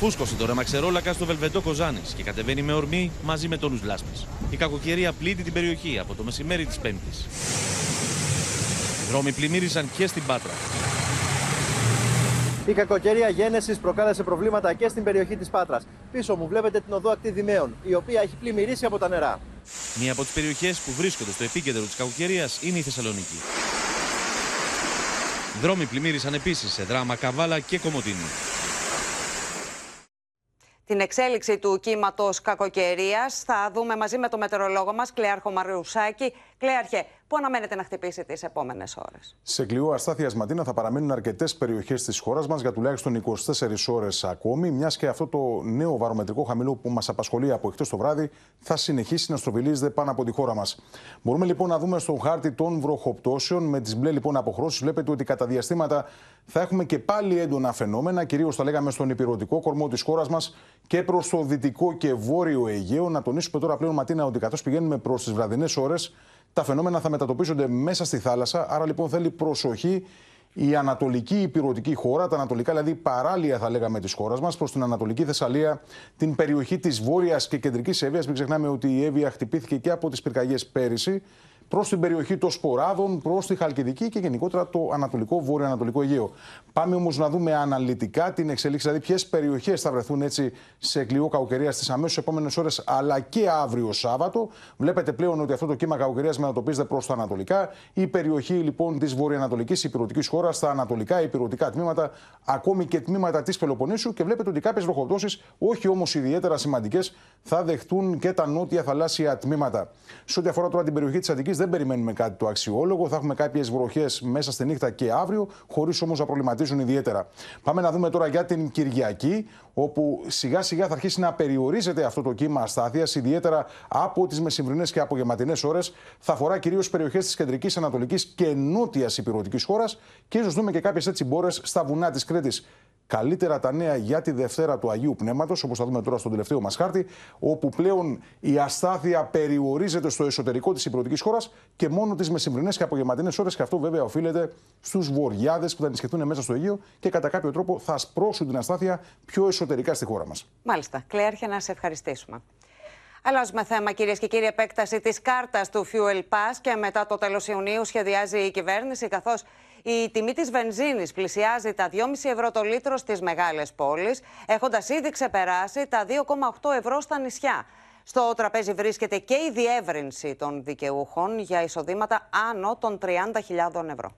Φούσκωσε το ρεμαξερόλακα στο Βελβεντό Κοζάνης και κατεβαίνει με ορμή μαζί με τόνους λάσπη. Η κακοκαιρία πλήττει την περιοχή από το μεσημέρι της Πέμπτης. Οι δρόμοι πλημμύρισαν και στην Πάτρα. Η κακοκαιρία γένεσης προκάλεσε προβλήματα και στην περιοχή της Πάτρας. Πίσω μου βλέπετε την οδό Ακτιδημαίων, η οποία έχει πλημμυρίσει από τα νερά. Μία από τις περιοχές που βρίσκονται στο επίκεντρο της κακοκαιρίας είναι η Θεσσαλονίκη. Οι δρόμοι πλημμύρισαν επίσης σε δράμα Καβάλα και Κομωτίνη την εξέλιξη του κύματος κακοκαιρίας. Θα δούμε μαζί με το μετεωρολόγο μας, Κλέαρχο Μαριουσάκη. Κλέαρχε, πού αναμένεται να χτυπήσει τις επόμενες ώρες; Σε κλειό αστάθεια Ματίνα θα παραμείνουν αρκετές περιοχές της χώρας μας για τουλάχιστον 24 ώρες ακόμη, μιας και αυτό το νέο βαρομετρικό χαμηλό που μας απασχολεί από χτε το βράδυ θα συνεχίσει να στροβιλίζεται πάνω από τη χώρα μας. Μπορούμε λοιπόν να δούμε στον χάρτη των βροχοπτώσεων με τις μπλε λοιπόν αποχρώσεις. Βλέπετε ότι κατά διαστήματα θα έχουμε και πάλι έντονα φαινόμενα, κυρίως θα λέγαμε στον υπηρετικό κορμό της χώρας μας και προς το δυτικό και βόρειο Αιγαίο. Να τονίσουμε τώρα πλέον Ματίνα ότι καθώς πηγαίνουμε προς τις βραδινές ώρες, τα φαινόμενα θα μετατοπίζονται μέσα στη θάλασσα. Άρα λοιπόν θέλει προσοχή η ανατολική υπηρετική χώρα, τα ανατολικά δηλαδή παράλια θα λέγαμε της χώρας μας, προς την Ανατολική Θεσσαλία, την περιοχή της Βόρειας και Κεντρικής Εύβοιας. Μην ξεχνάμε ότι η Εύβοια χτυπήθηκε και από τις πυρκαγιές πέρυσι. Προς την περιοχή των Σποράδων, προς τη Χαλκιδική και γενικότερα το Ανατολικό Βόρειο-Ανατολικό Αιγαίο. Πάμε όμως να δούμε αναλυτικά την εξελίξη, δηλαδή ποιες περιοχές θα βρεθούν έτσι σε κλειό κακοκαιρίας στις αμέσως επόμενες ώρες αλλά και αύριο Σάββατο. Βλέπετε πλέον ότι αυτό το κύμα κακοκαιρίας μετατοπίζεται προς τα ανατολικά. Η περιοχή λοιπόν της βορειοανατολικής υπηρετικής χώρας, τα ανατολικά υπηρετικά τμήματα, ακόμη και τμήματα της Πελοποννήσου και βλέπετε ότι κάποιες βροχοπτώσεις, όχι όμως ιδιαίτερα σημαντικές, θα δεχτούν και τα νότια θαλάσσια τμήματα. Σε ό,τι αφορά τώρα την περιοχή της Αττικής, δεν περιμένουμε κάτι το αξιόλογο. Θα έχουμε κάποιες βροχές μέσα στη νύχτα και αύριο, χωρίς όμως να προβληματίζουν ιδιαίτερα. Πάμε να δούμε τώρα για την Κυριακή, όπου σιγά σιγά θα αρχίσει να περιορίζεται αυτό το κύμα αστάθειας, ιδιαίτερα από τις μεσημβρινές και απογευματινές ώρες. Θα αφορά κυρίως περιοχές της κεντρικής, ανατολικής και νότιας υπηρετικής χώρας και ίσως δούμε και κάποιες έτσι μπόρες στα βουνά της Κρήτης. Καλύτερα τα νέα για τη Δευτέρα του Αγίου Πνεύματος, όπως θα δούμε τώρα στον τελευταίο μας χάρτη, όπου πλέον η αστάθεια περιορίζεται στο εσωτερικό της υπηρετικής χώρας και μόνο τις μεσημβρινές και απογευματινές ώρες. Και αυτό βέβαια οφείλεται στους βοριάδες που θα ενισχυθούν μέσα στο Αιγαίο και κατά κάποιο τρόπο θα σπρώξουν την αστάθεια πιο εσωτερικά στη χώρα μας. Μάλιστα. Κλέαρχε, να σε ευχαριστήσουμε. Αλλάζουμε θέμα, κυρίες και κύριοι. Επέκταση της κάρτας του Fuel Pass και μετά το τέλος Ιουνίου σχεδιάζει η κυβέρνηση, καθώς η τιμή της βενζίνης πλησιάζει τα 2,5 ευρώ το λίτρο στις μεγάλες πόλεις, έχοντας ήδη ξεπεράσει τα 2,8 ευρώ στα νησιά. Στο τραπέζι βρίσκεται και η διεύρυνση των δικαιούχων για εισοδήματα άνω των 30.000 ευρώ.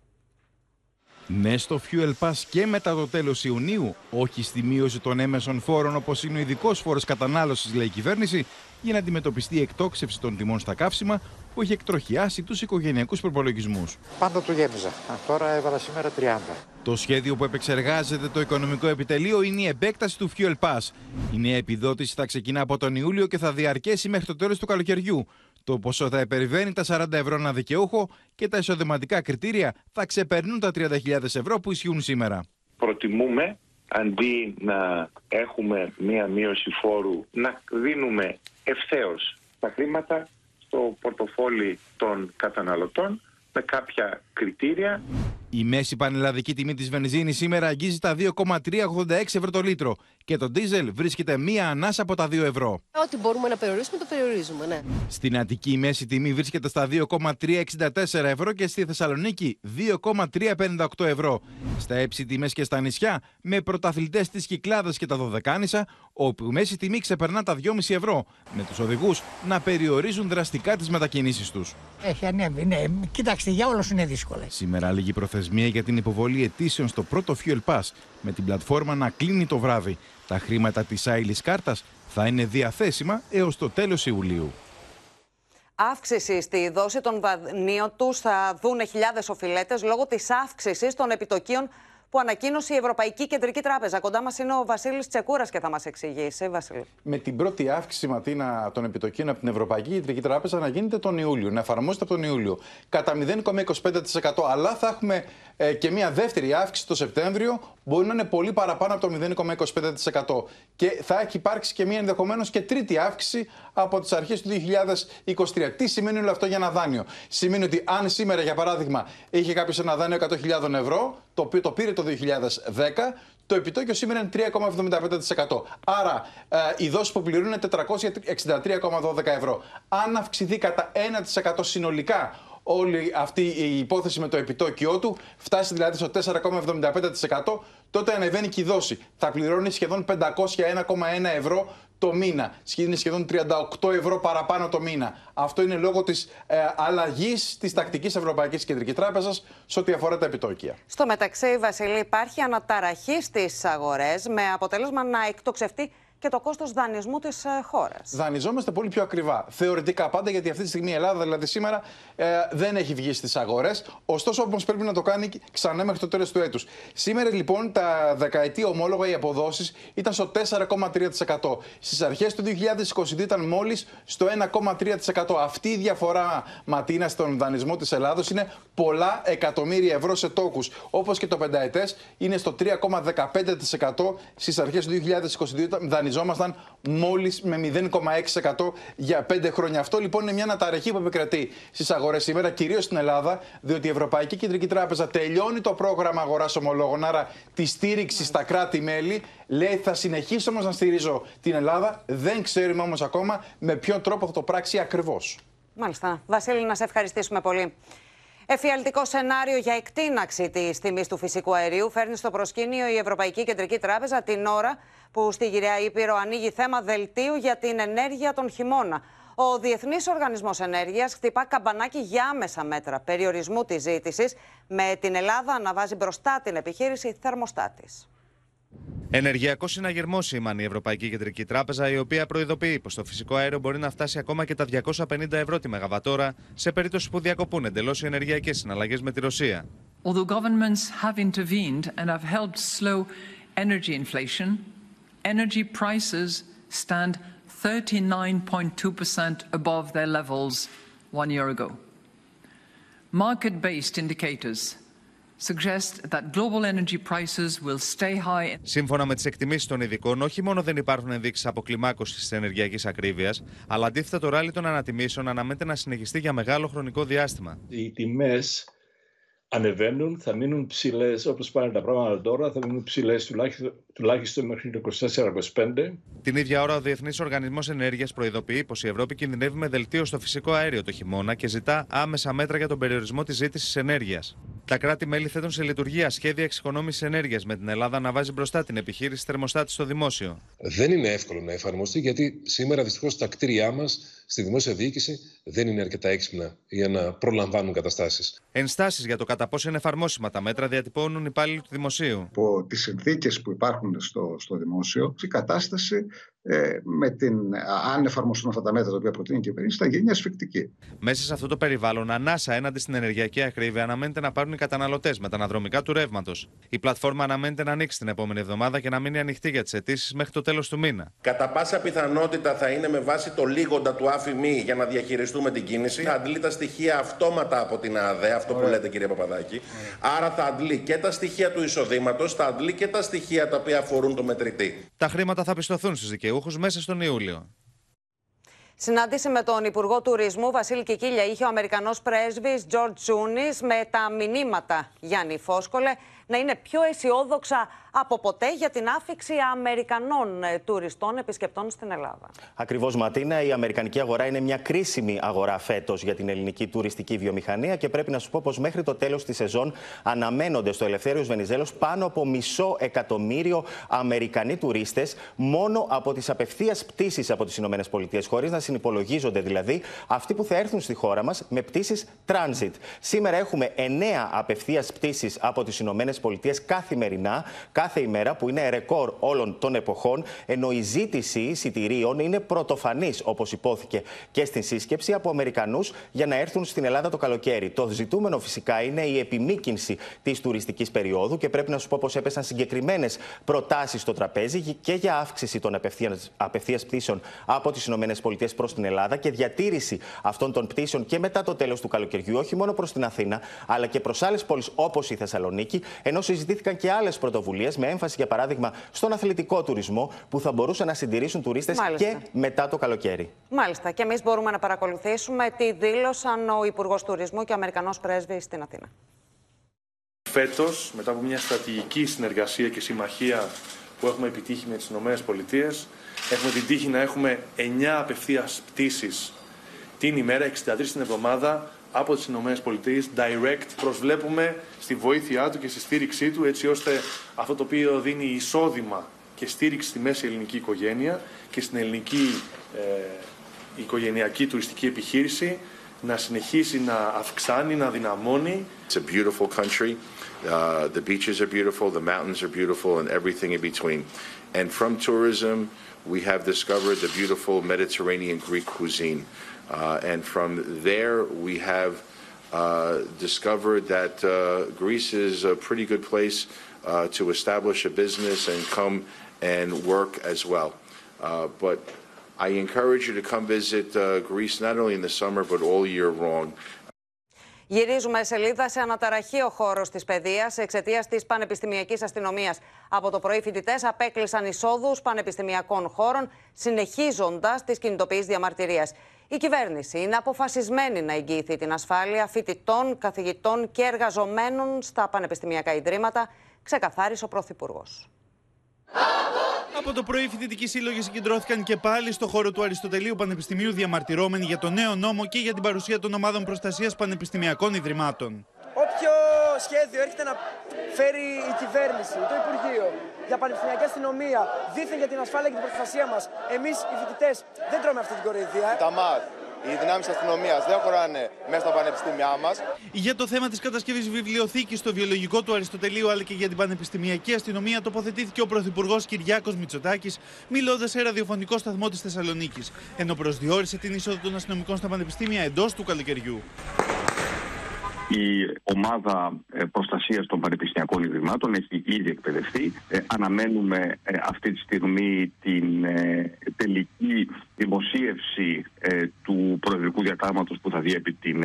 Ναι στο Fuel Pass και μετά το τέλος Ιουνίου, όχι στη μείωση των έμεσων φόρων όπως είναι ο ειδικός φόρος κατανάλωσης, λέει η κυβέρνηση, για να αντιμετωπιστεί η εκτόξευση των τιμών στα καύσιμα που έχει εκτροχιάσει τους οικογενειακούς προπολογισμούς. Πάντα το γέμιζα. Τώρα έβαλα σήμερα 30. Το σχέδιο που επεξεργάζεται το Οικονομικό Επιτελείο είναι η επέκταση του Fuel Pass. Η νέα επιδότηση θα ξεκινά από τον Ιούλιο και θα διαρκέσει μέχρι το τέλος του καλοκαιριού. Το ποσό θα υπερβαίνει τα 40 ευρώ ένα δικαιούχο και τα εισοδηματικά κριτήρια θα ξεπερνούν τα 30.000 ευρώ που ισχύουν σήμερα. Προτιμούμε αντί να έχουμε μία μείωση φόρου να δίνουμε ευθέως τα χρήματα στο πορτοφόλι των καταναλωτών με κάποια κριτήρια. Η μέση πανελλαδική τιμή της βενζίνης σήμερα αγγίζει τα 2,386 ευρώ το λίτρο και το ντίζελ βρίσκεται μία ανάσα από τα 2 ευρώ. Ό,τι μπορούμε να περιορίσουμε, το περιορίζουμε, ναι. Στην Αττική η μέση τιμή βρίσκεται στα 2,364 ευρώ και στη Θεσσαλονίκη 2,358 ευρώ. Στα έψη τιμές και στα νησιά, με πρωταθλητές της Κυκλάδας και τα Δωδεκάνησα, όπου η μέση τιμή ξεπερνά τα 2,5 ευρώ, με τους οδηγούς να περιορίζουν δραστικά τις μετακινήσεις τους. Έχει ανέβει, ναι. Κοιτάξτε, για όλους είναι δύσκολε. Σήμερα λίγη προθεσμία για την υποβολή αιτήσεων στο πρώτο Fuel Pass, με την πλατφόρμα να κλείνει το βράδυ. Τα χρήματα της άειλης κάρτας θα είναι διαθέσιμα έως το τέλος Ιουλίου. Αύξηση στη δόση των δανείων τους θα δουν χιλιάδες οφειλέτες λόγω της αύξησης των επιτοκίων που ανακοίνωσε η Ευρωπαϊκή Κεντρική Τράπεζα. Κοντά μας είναι ο Βασίλης Τσεκούρας και θα μας εξηγήσει. Βασίλη. Με την πρώτη αύξηση ματίνα των επιτοκίων από την Ευρωπαϊκή Κεντρική Τράπεζα να γίνεται τον Ιούλιο, να εφαρμόζεται από τον Ιούλιο κατά 0,25%. Αλλά θα έχουμε ε, και μια δεύτερη αύξηση το Σεπτέμβριο, μπορεί να είναι πολύ παραπάνω από το 0,25%. Και θα έχει υπάρξει και μια ενδεχομένως και τρίτη αύξηση από τις αρχές του 2023. Τι σημαίνει όλο αυτό για ένα δάνειο; Σημαίνει ότι αν σήμερα, για παράδειγμα, είχε κάποιος ένα δάνειο 100.000 ευρώ, το οποίο το πήρε το 2010, το επιτόκιο σήμερα είναι 3,75%. Άρα ε, η δόση που πληρούν είναι 463,12 ευρώ. Αν αυξηθεί κατά 1% συνολικά όλη αυτή η υπόθεση με το επιτόκιό του, φτάσει δηλαδή στο 4,75%, τότε ανεβαίνει και η δόση. Θα πληρώνει σχεδόν 501,1 ευρώ το μήνα. Είναι σχεδόν 38 ευρώ παραπάνω το μήνα. Αυτό είναι λόγω της ε, αλλαγής της τακτικής Ευρωπαϊκής Κεντρικής Τράπεζας σε ό,τι αφορά τα επιτόκια. Στο μεταξύ, Βασιλή, υπάρχει αναταραχή στις αγορές με αποτέλεσμα να εκτοξευτεί και το κόστος δανεισμού της ε, χώρας. Δανειζόμαστε πολύ πιο ακριβά. Θεωρητικά πάντα, γιατί αυτή τη στιγμή η Ελλάδα, δηλαδή σήμερα, ε, δεν έχει βγει στις αγορές. Ωστόσο, όμω πρέπει να το κάνει ξανά μέχρι το τέλος του έτους. Σήμερα, λοιπόν, τα δεκαετή ομόλογα, οι αποδόσεις ήταν στο 4,3%. Στις αρχές του 2022 ήταν μόλις στο 1,3%. Αυτή η διαφορά, Ματίνα, στον δανεισμό της Ελλάδος είναι πολλά εκατομμύρια ευρώ σε τόκους. Όπως και το πενταετές είναι στο 3,15% στις αρχές του 2022 δανειζόμασταν μόλις με 0,6% για 5 χρόνια. Αυτό λοιπόν είναι μια αναταραχή που επικρατεί στις αγορές σήμερα, κυρίως στην Ελλάδα, διότι η Ευρωπαϊκή Κεντρική Τράπεζα τελειώνει το πρόγραμμα αγοράς ομολόγων, άρα τη στήριξη στα κράτη-μέλη. Λέει θα συνεχίσω όμως να στηρίζω την Ελλάδα. Δεν ξέρουμε όμως ακόμα με ποιον τρόπο θα το πράξει ακριβώς. Μάλιστα. Βασίλη, να σε ευχαριστήσουμε πολύ. Εφιαλτικό σενάριο για εκτείναξη της τιμής του φυσικού αερίου φέρνει στο προσκήνιο η Ευρωπαϊκή Κεντρική Τράπεζα την ώρα που στη Γυραιά Ήπειρο ανοίγει θέμα δελτίου για την ενέργεια τον χειμώνα. Ο Διεθνής Οργανισμός Ενέργειας χτυπά καμπανάκι για άμεσα μέτρα περιορισμού της ζήτησης, με την Ελλάδα να βάζει μπροστά την επιχείρηση θερμοστάτης. Ενεργειακός συναγερμό σήμανε η Ευρωπαϊκή Κεντρική Τράπεζα, η οποία προειδοποιεί πως το φυσικό αέριο μπορεί να φτάσει ακόμα και τα 250 ευρώ τη Μεγαβατόρα σε περίπτωση που διακοπούν εντελώς οι ενεργειακές συναλλαγές με τη Ρωσία. Although governments have intervened and have helped slow energy inflation, energy prices stand 39.2% above their levels one year ago. Market based indicators suggest that global energy prices will stay high. Σύμφωνα με τις εκτιμήσεις των ειδικών, όχι μόνο δεν υπάρχουν ενδείξεις αποκλιμάκωσης της ενεργειακής ακρίβειας, αλλά αντίθετα το ράλι των ανατιμήσεων αναμένεται να συνεχιστεί για μεγάλο χρονικό διάστημα. Οι τιμές ανεβαίνουν, θα μείνουν ψηλές όπως πάνε τα πράγματα τώρα, θα μείνουν ψηλές τουλάχιστον, τουλάχιστον μέχρι το 24-25. Την ίδια ώρα, ο Διεθνής Οργανισμός Ενέργειας προειδοποιεί πως η Ευρώπη κινδυνεύει με δελτίο στο φυσικό αέριο το χειμώνα και ζητά άμεσα μέτρα για τον περιορισμό της ζήτησης ενέργειας. Τα κράτη-μέλη θέτουν σε λειτουργία σχέδια εξοικονόμησης ενέργειας με την Ελλάδα να βάζει μπροστά την επιχείρηση θερμοστάτης στο δημόσιο. Δεν είναι εύκολο να εφαρμοστεί γιατί σήμερα δυστυχώς τα κτίρια μας στη δημόσια διοίκηση δεν είναι αρκετά έξυπνα για να προλαμβάνουν καταστάσεις. Ενστάσεις για το κατά πόσο είναι εφαρμόσιμα τα μέτρα διατυπώνουν υπάλληλοι του δημοσίου. Από τις συνθήκες που υπάρχουν στο, στο δημόσιο, η κατάσταση ε, με την, αν εφαρμοστούν αυτά τα μέτρα τα οποία προτείνει η κυβέρνηση, θα γίνει ασφικτική. Μέσα σε αυτό το περιβάλλον, ανάσα έναντι στην ενεργειακή ακρίβεια αναμένεται να πάρουν οι καταναλωτές με τα αναδρομικά του ρεύματος. Η πλατφόρμα αναμένεται να ανοίξει την επόμενη εβδομάδα και να μείνει ανοιχτή για τις αιτήσεις μέχρι το τέλος του μήνα. Κατά πάσα πιθανότητα θα είναι με βάση το λίγοντα του ΑΦΜΗ για να διαχειριστούμε την κίνηση. Θα αντλεί τα στοιχεία αυτόματα από την ΑΔΕ, αυτό που λέτε κύριε Παπαδάκη. Άρα θα αντλεί και τα στοιχεία του εισοδήματος, θα αντλεί και τα στοιχεία τα οποία αφορούν το μετρητή. Τα χρήματα θα πιστωθούν στου δικαιούχου μέσα στον Ιούλιο. Συνάντηση με τον Υπουργό Τουρισμού Βασίλη Κικίλια είχε ο Αμερικανός πρέσβης George Τζούνις με τα μηνύματα Γιάννη Φόσκολε να είναι πιο αισιόδοξα από ποτέ για την άφηξη Αμερικανών ε, τουριστών επισκεπτών στην Ελλάδα. Ακριβώς, Ματίνα. Η Αμερικανική αγορά είναι μια κρίσιμη αγορά φέτος για την ελληνική τουριστική βιομηχανία και πρέπει να σου πω πως μέχρι το τέλος της σεζόν αναμένονται στο Ελευθέριος Βενιζέλος πάνω από μισό εκατομμύριο Αμερικανοί τουρίστες μόνο από τις απευθείας πτήσεις από τις ΗΠΑ, χωρίς να συνυπολογίζονται δηλαδή αυτοί που θα έρθουν στη χώρα μας με πτήσεις transit. Σήμερα έχουμε 9 απευθείας πτήσεις από τις ΗΠΑ καθημερινά κάθε ημέρα, που είναι ρεκόρ όλων των εποχών, ενώ η ζήτηση εισιτηρίων είναι πρωτοφανής, όπως υπόθηκε και στην σύσκεψη, από Αμερικανούς για να έρθουν στην Ελλάδα το καλοκαίρι. Το ζητούμενο φυσικά είναι η επιμήκυνση της τουριστικής περίοδου και πρέπει να σου πω πως έπεσαν συγκεκριμένες προτάσεις στο τραπέζι και για αύξηση των απευθείας πτήσεων από τις ΗΠΑ προς την Ελλάδα και διατήρηση αυτών των πτήσεων και μετά το τέλος του καλοκαιριού, όχι μόνο προς την Αθήνα, αλλά και προς άλλες πόλεις όπως η Θεσσαλονίκη, ενώ συζητήθηκαν και άλλες πρωτοβουλίες με έμφαση, για παράδειγμα, στον αθλητικό τουρισμό που θα μπορούσαν να συντηρήσουν τουρίστες και μετά το καλοκαίρι. Μάλιστα. Και εμείς μπορούμε να παρακολουθήσουμε τι δήλωσαν ο Υπουργός Τουρισμού και ο Αμερικανός πρέσβης στην Αθήνα. Φέτος, μετά από μια στρατηγική συνεργασία και συμμαχία που έχουμε επιτύχει με τις ΗΠΑ, έχουμε την τύχη να έχουμε 9 απευθείας πτήσεις την ημέρα, 63 την εβδομάδα από τις ΗΠΑ direct προσβλέπουμε στη βοήθειά του και στη στήριξή του έτσι ώστε αυτό το οποίο δίνει εισόδημα και στήριξη στη μέση ελληνική οικογένεια και στην ελληνική ε, οικογενειακή τουριστική επιχείρηση να συνεχίσει να αυξάνει, να δυναμώνει. It's a beautiful country. Uh, the beaches are beautiful, the mountains are beautiful and everything in between. And from tourism, we have discovered the beautiful Mediterranean Greek cuisine. Uh, and from there, we have uh, discovered that uh, Greece is a pretty good place uh, to establish a business and come and work as well. Uh, but I encourage you to come visit uh, Greece not only in the summer but all year long. Γυρίζουμε σελίδα σε αναταραχή ο χώρο τη παιδεία εξαιτία τη πανεπιστημιακή αστυνομία. Από το πρωί, φοιτητέ απέκλεισαν εισόδου πανεπιστημιακών χώρων, συνεχίζοντα τι κινητοποιήσει διαμαρτυρία. Η κυβέρνηση είναι αποφασισμένη να εγγυηθεί την ασφάλεια φοιτητών, καθηγητών και εργαζομένων στα πανεπιστημιακά ιδρύματα, ξεκαθάρισε ο Πρωθυπουργός. Από το πρωί, οι φοιτητικοί σύλλογοι συγκεντρώθηκαν και πάλι στο χώρο του Αριστοτελείου Πανεπιστημίου διαμαρτυρώμενοι για το νέο νόμο και για την παρουσία των ομάδων προστασίας πανεπιστημιακών ιδρυμάτων. Όποιο σχέδιο έρχεται να φέρει η κυβέρνηση, το Υπουργείο, για πανεπιστημιακή αστυνομία, δίθεν για την ασφάλεια και την προστασία μας, εμείς οι φοιτητές δεν τρώμε αυτή την κοροϊδία. Τα ΜΑΤ, οι δυνάμεις αστυνομίας δεν χωράνε μέσα στα πανεπιστήμια μας. Για το θέμα της κατασκευής βιβλιοθήκης στο βιολογικό του Αριστοτελείου αλλά και για την πανεπιστημιακή αστυνομία τοποθετήθηκε ο Πρωθυπουργός Κυριάκος Μητσοτάκης, μιλώντας σε ραδιοφωνικό σταθμό της Θεσσαλονίκης, ενώ προσδιορίσε την είσοδο των αστυνομικών στα πανεπιστήμια εντός του καλοκαιριού η ομάδα ε, προστασίας των πανεπιστημιακών ιδρυμάτων έχει ήδη εκπαιδευτεί. Ε, αναμένουμε ε, αυτή τη στιγμή την τελική δημοσίευση του προεδρικού διατάγματος που θα διέπει την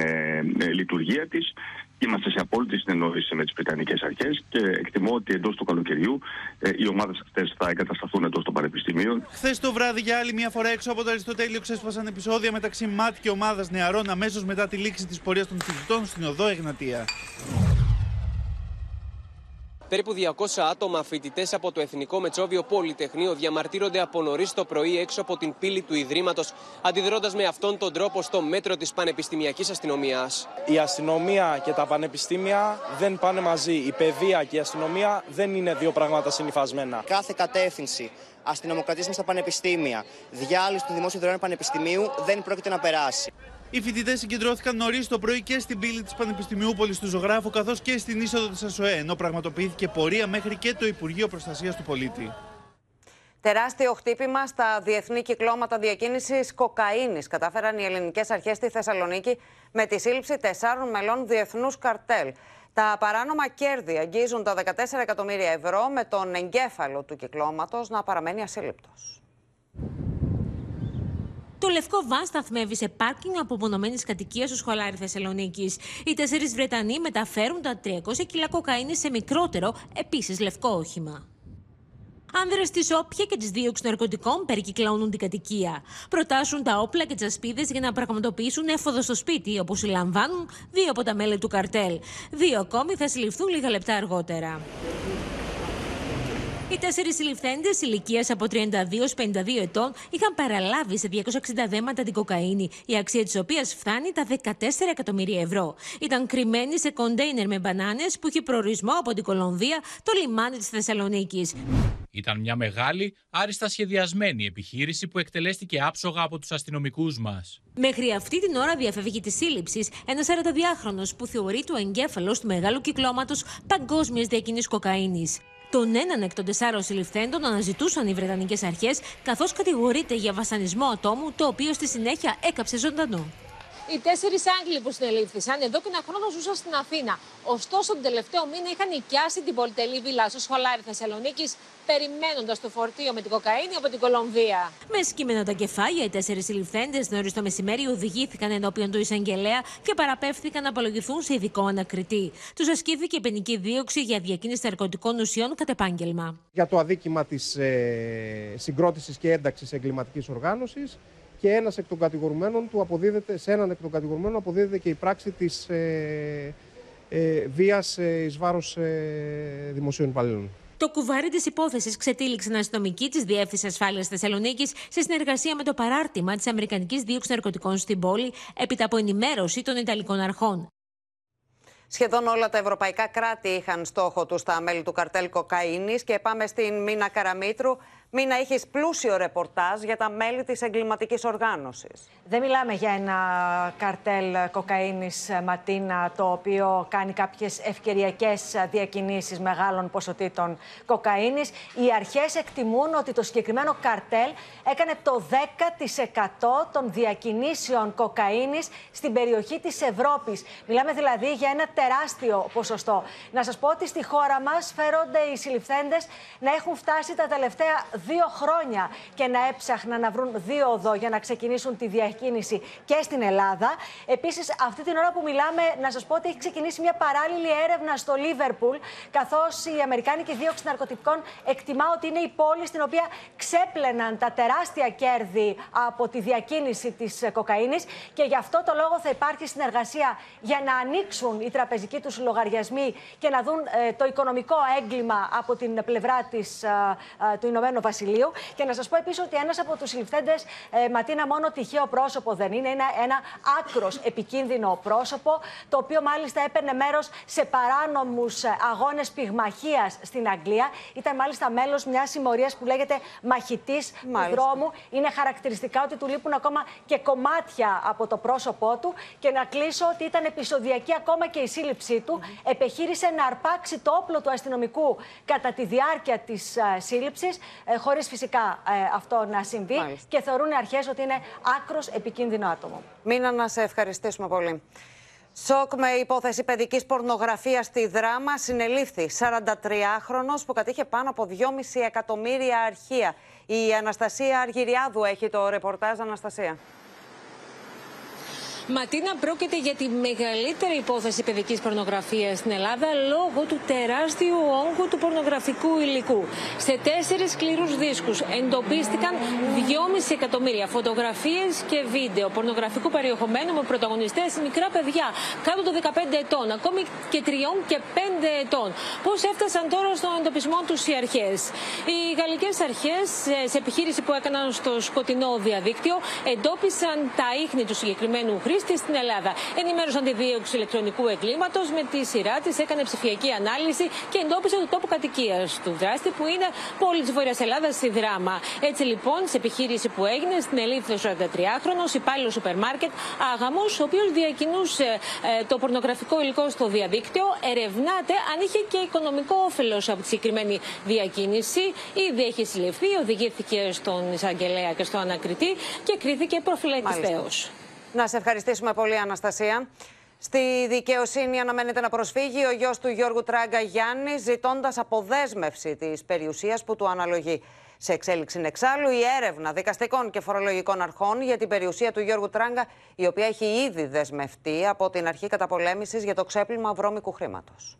λειτουργία της Είμαστε σε απόλυτη συνεννόηση με τις Βρετανικές Αρχές και εκτιμώ ότι εντός του καλοκαιριού ε, οι ομάδες αυτές θα εγκατασταθούν εντός των πανεπιστημίων. Χθες το βράδυ, για άλλη μια φορά έξω από το Αριστοτέλειο, ξέσπασαν επεισόδια μεταξύ ΜΑΤ και ομάδας νεαρών αμέσως μετά τη λήξη της πορείας των φοιτητών στην οδό Εγνατία. Περίπου 200 άτομα φοιτητές από το Εθνικό Μετσόβιο Πολυτεχνείο διαμαρτύρονται από νωρίς το πρωί έξω από την πύλη του Ιδρύματος, αντιδρώντας με αυτόν τον τρόπο στο μέτρο της Πανεπιστημιακής Αστυνομίας. Η αστυνομία και τα πανεπιστήμια δεν πάνε μαζί. Η παιδεία και η αστυνομία δεν είναι δύο πράγματα συνυφασμένα. Κάθε κατεύθυνση αστυνομοκρατήσεων στα πανεπιστήμια, διάλυση του δημόσιου δρόμου πανεπιστημίου δεν πρόκειται να περάσει. Οι φοιτητές συγκεντρώθηκαν νωρίς το πρωί και στην πύλη της Πανεπιστημίου Πόλη του Ζωγράφου, καθώς και στην είσοδο της ΑΣΟΕ, ενώ πραγματοποιήθηκε πορεία μέχρι και το Υπουργείο Προστασίας του Πολίτη. Τεράστιο χτύπημα στα διεθνή κυκλώματα διακίνησης κοκαίνης κατάφεραν οι ελληνικές αρχές στη Θεσσαλονίκη με τη σύλληψη τεσσάρων μελών διεθνούς καρτέλ. Τα παράνομα κέρδη αγγίζουν τα 14 εκατομμύρια ευρώ, με τον εγκέφαλο του κυκλώματος να παραμένει ασύλληπτος. Το λευκό βαν σταθμεύει σε πάρκινγκ απομονωμένης κατοικίας στο σχολάρι Θεσσαλονίκης. Οι τέσσερις Βρετανοί μεταφέρουν τα 300 κιλά κοκαίνη σε μικρότερο, επίσης λευκό όχημα. Άνδρες της όπια και της δίωξης ναρκωτικών περικυκλώνουν την κατοικία. Προτάσουν τα όπλα και τι ασπίδε για να πραγματοποιήσουν έφοδο στο σπίτι, όπου συλλαμβάνουν δύο από τα μέλη του καρτέλ. Δύο ακόμη θα συλληφθούν λίγα λεπτά αργότερα. Οι τέσσερις συλληφθέντες ηλικίας από 32 έως 52 ετών είχαν παραλάβει σε 260 δέματα την κοκαίνη, η αξία της οποίας φτάνει τα 14 εκατομμύρια ευρώ. Ήταν κρυμμένη σε κοντέινερ με μπανάνες που είχε προορισμό από την Κολομβία το λιμάνι της Θεσσαλονίκης. Ήταν μια μεγάλη, άριστα σχεδιασμένη επιχείρηση που εκτελέστηκε άψογα από τους αστυνομικούς μας. Μέχρι αυτή την ώρα διαφεύγει της σύλληψης ένας 42χρονο που θεωρεί το εγκέφαλος του μεγάλου κυκλώματος παγκόσμια διακίνηση κοκαίνης. Τον έναν εκ των τεσσάρων συλληφθέντων αναζητούσαν οι Βρετανικές αρχές, καθώς κατηγορείται για βασανισμό ατόμου, το οποίο στη συνέχεια έκαψε ζωντανό. Οι τέσσερις Άγγλοι που συνελήφθησαν εδώ και ένα χρόνο ζούσαν στην Αθήνα. Ωστόσο, τον τελευταίο μήνα είχαν νοικιάσει την πολυτελή βίλα στο σχολάρι Θεσσαλονίκης, περιμένοντας το φορτίο με την κοκαίνη από την Κολομβία. Με σκήμενα τα κεφάλια, οι τέσσερις συλληφθέντες νωρίς το μεσημέρι οδηγήθηκαν ενώπιον του εισαγγελέα και παραπέμφθηκαν να απολογηθούν σε ειδικό ανακριτή. Τους ασκήθηκε ποινική δίωξη για διακίνηση ναρκωτικών ουσιών κατ' επάγγελμα. Για το αδίκημα της ε, συγκρότησης και ένταξης εγκληματικής οργάνωσης και ένας εκ των κατηγορουμένων του αποδίδεται, σε έναν εκ των κατηγορουμένων αποδίδεται και η πράξη της ε, ε, βίας ε, εις βάρος ε, δημοσίων υπαλλήλων. Το κουβάρι της υπόθεσης ξετύλιξαν αστυνομικοί της Διεύθυνσης Ασφάλειας Θεσσαλονίκης σε συνεργασία με το παράρτημα της Αμερικανικής Δίωξης Ναρκωτικών στην πόλη, έπειτα από ενημέρωση των Ιταλικών αρχών. Σχεδόν όλα τα ευρωπαϊκά κράτη είχαν στόχο τους τα μέλη του καρτέλ κοκαίνης και πάμε στην Μίνα Καραμίτρου. Μην να έχεις πλούσιο ρεπορτάζ για τα μέλη της εγκληματικής οργάνωσης. Δεν μιλάμε για ένα καρτέλ κοκαίνης Ματίνα, το οποίο κάνει κάποιες ευκαιριακές διακινήσεις μεγάλων ποσοτήτων κοκαίνης. Οι αρχές εκτιμούν ότι το συγκεκριμένο καρτέλ έκανε το 10% των διακινήσεων κοκαίνης στην περιοχή της Ευρώπης. Μιλάμε δηλαδή για ένα τεράστιο ποσοστό. Να σας πω ότι στη χώρα μας φέρονται οι συλληφθέντες να έχουν φτάσει τα τελευταία δύο χρόνια και να έψαχναν να βρουν δύο οδό για να ξεκινήσουν τη διακίνηση και στην Ελλάδα. Επίσης, αυτή την ώρα που μιλάμε, να σας πω ότι έχει ξεκινήσει μια παράλληλη έρευνα στο Λίβερπουλ, καθώς η Αμερικάνικη Δίωξη Ναρκωτικών εκτιμά ότι είναι η πόλη στην οποία ξέπλαιναν τα τεράστια κέρδη από τη διακίνηση της κοκαίνης και γι' αυτό το λόγο θα υπάρχει συνεργασία για να ανοίξουν οι τραπεζικοί τους λογαριασμοί και να δουν ε, το οικονομικό έγκλημα από την πλευρά της, ε, ε, του Ηνωμένου Βασιλείου. Και να σας πω επίσης ότι ένας από τους συλληφθέντες, ε, Ματίνα, μόνο τυχαίο πρόσωπο δεν είναι. Είναι ένα άκρος επικίνδυνο πρόσωπο, το οποίο μάλιστα έπαιρνε μέρος σε παράνομους αγώνες πυγμαχίας στην Αγγλία. Ήταν μάλιστα μέλος μιας συμμορίας που λέγεται Μαχητής του Δρόμου. Είναι χαρακτηριστικά ότι του λείπουν ακόμα και κομμάτια από το πρόσωπό του. Και να κλείσω ότι ήταν επεισοδιακή ακόμα και η σύλληψή του. Επιχείρησε να αρπάξει το όπλο του αστυνομικού κατά τη διάρκεια της uh, σύλληψης, ε, χωρίς φυσικά ε, αυτό να συμβεί. Και θεωρούν αρχές ότι είναι άκρος επικίνδυνο άτομο. Μήνα να σε ευχαριστήσουμε πολύ. Σοκ με υπόθεση παιδικής πορνογραφίας στη δράμα συνελήφθη 43χρονος που κατήχε πάνω από 2,5 εκατομμύρια αρχεία. Η Αναστασία Αργυριάδου έχει το ρεπορτάζ. Αναστασία. Ματίνα, πρόκειται για τη μεγαλύτερη υπόθεση παιδικής πορνογραφίας στην Ελλάδα λόγω του τεράστιου όγκου του πορνογραφικού υλικού. Σε τέσσερις σκληρούς δίσκους εντοπίστηκαν 2,5 εκατομμύρια φωτογραφίες και βίντεο πορνογραφικού περιεχομένου με πρωταγωνιστές μικρά παιδιά κάτω των 15 ετών, ακόμη και 3 και 5 ετών. Πώς έφτασαν τώρα στον εντοπισμό τους οι αρχές; Οι γαλλικές αρχές, σε επιχείρηση που έκαναν στο σκοτεινό διαδίκτυο, εντόπισαν τα ίχνη του συγκεκριμένου χρήστη στην Ελλάδα. Ενημέρωσαν τη δίωξη ηλεκτρονικού εγκλήματος. Με τη σειρά της έκανε ψηφιακή ανάλυση και εντόπισε το τόπο κατοικίας του δράστη, που είναι πόλη της Βόρειας Ελλάδας, στη Δράμα. Έτσι λοιπόν, σε επιχείρηση που έγινε, στην ελήφθη ο 43χρονο υπάλληλος σούπερ μάρκετ Άγαμος, ο οποίος διακινούσε ε, το πορνογραφικό υλικό στο διαδίκτυο, ερευνάται αν είχε και οικονομικό όφελος από τη συγκεκριμένη διακίνηση. Ήδη έχει συλληφθεί, οδηγήθηκε στον εισαγγελέα και στο ανακριτή και κρίθηκε προφυλακιστέως. Να σε ευχαριστήσουμε πολύ, Αναστασία. Στη δικαιοσύνη αναμένεται να προσφύγει ο γιος του Γιώργου Τράγκα Γιάννη, ζητώντας αποδέσμευση της περιουσίας που του αναλογεί. Σε εξέλιξη εξάλλου η έρευνα δικαστικών και φορολογικών αρχών για την περιουσία του Γιώργου Τράγκα, η οποία έχει ήδη δεσμευτεί από την αρχή καταπολέμησης για το ξέπλυμα βρώμικου χρήματος.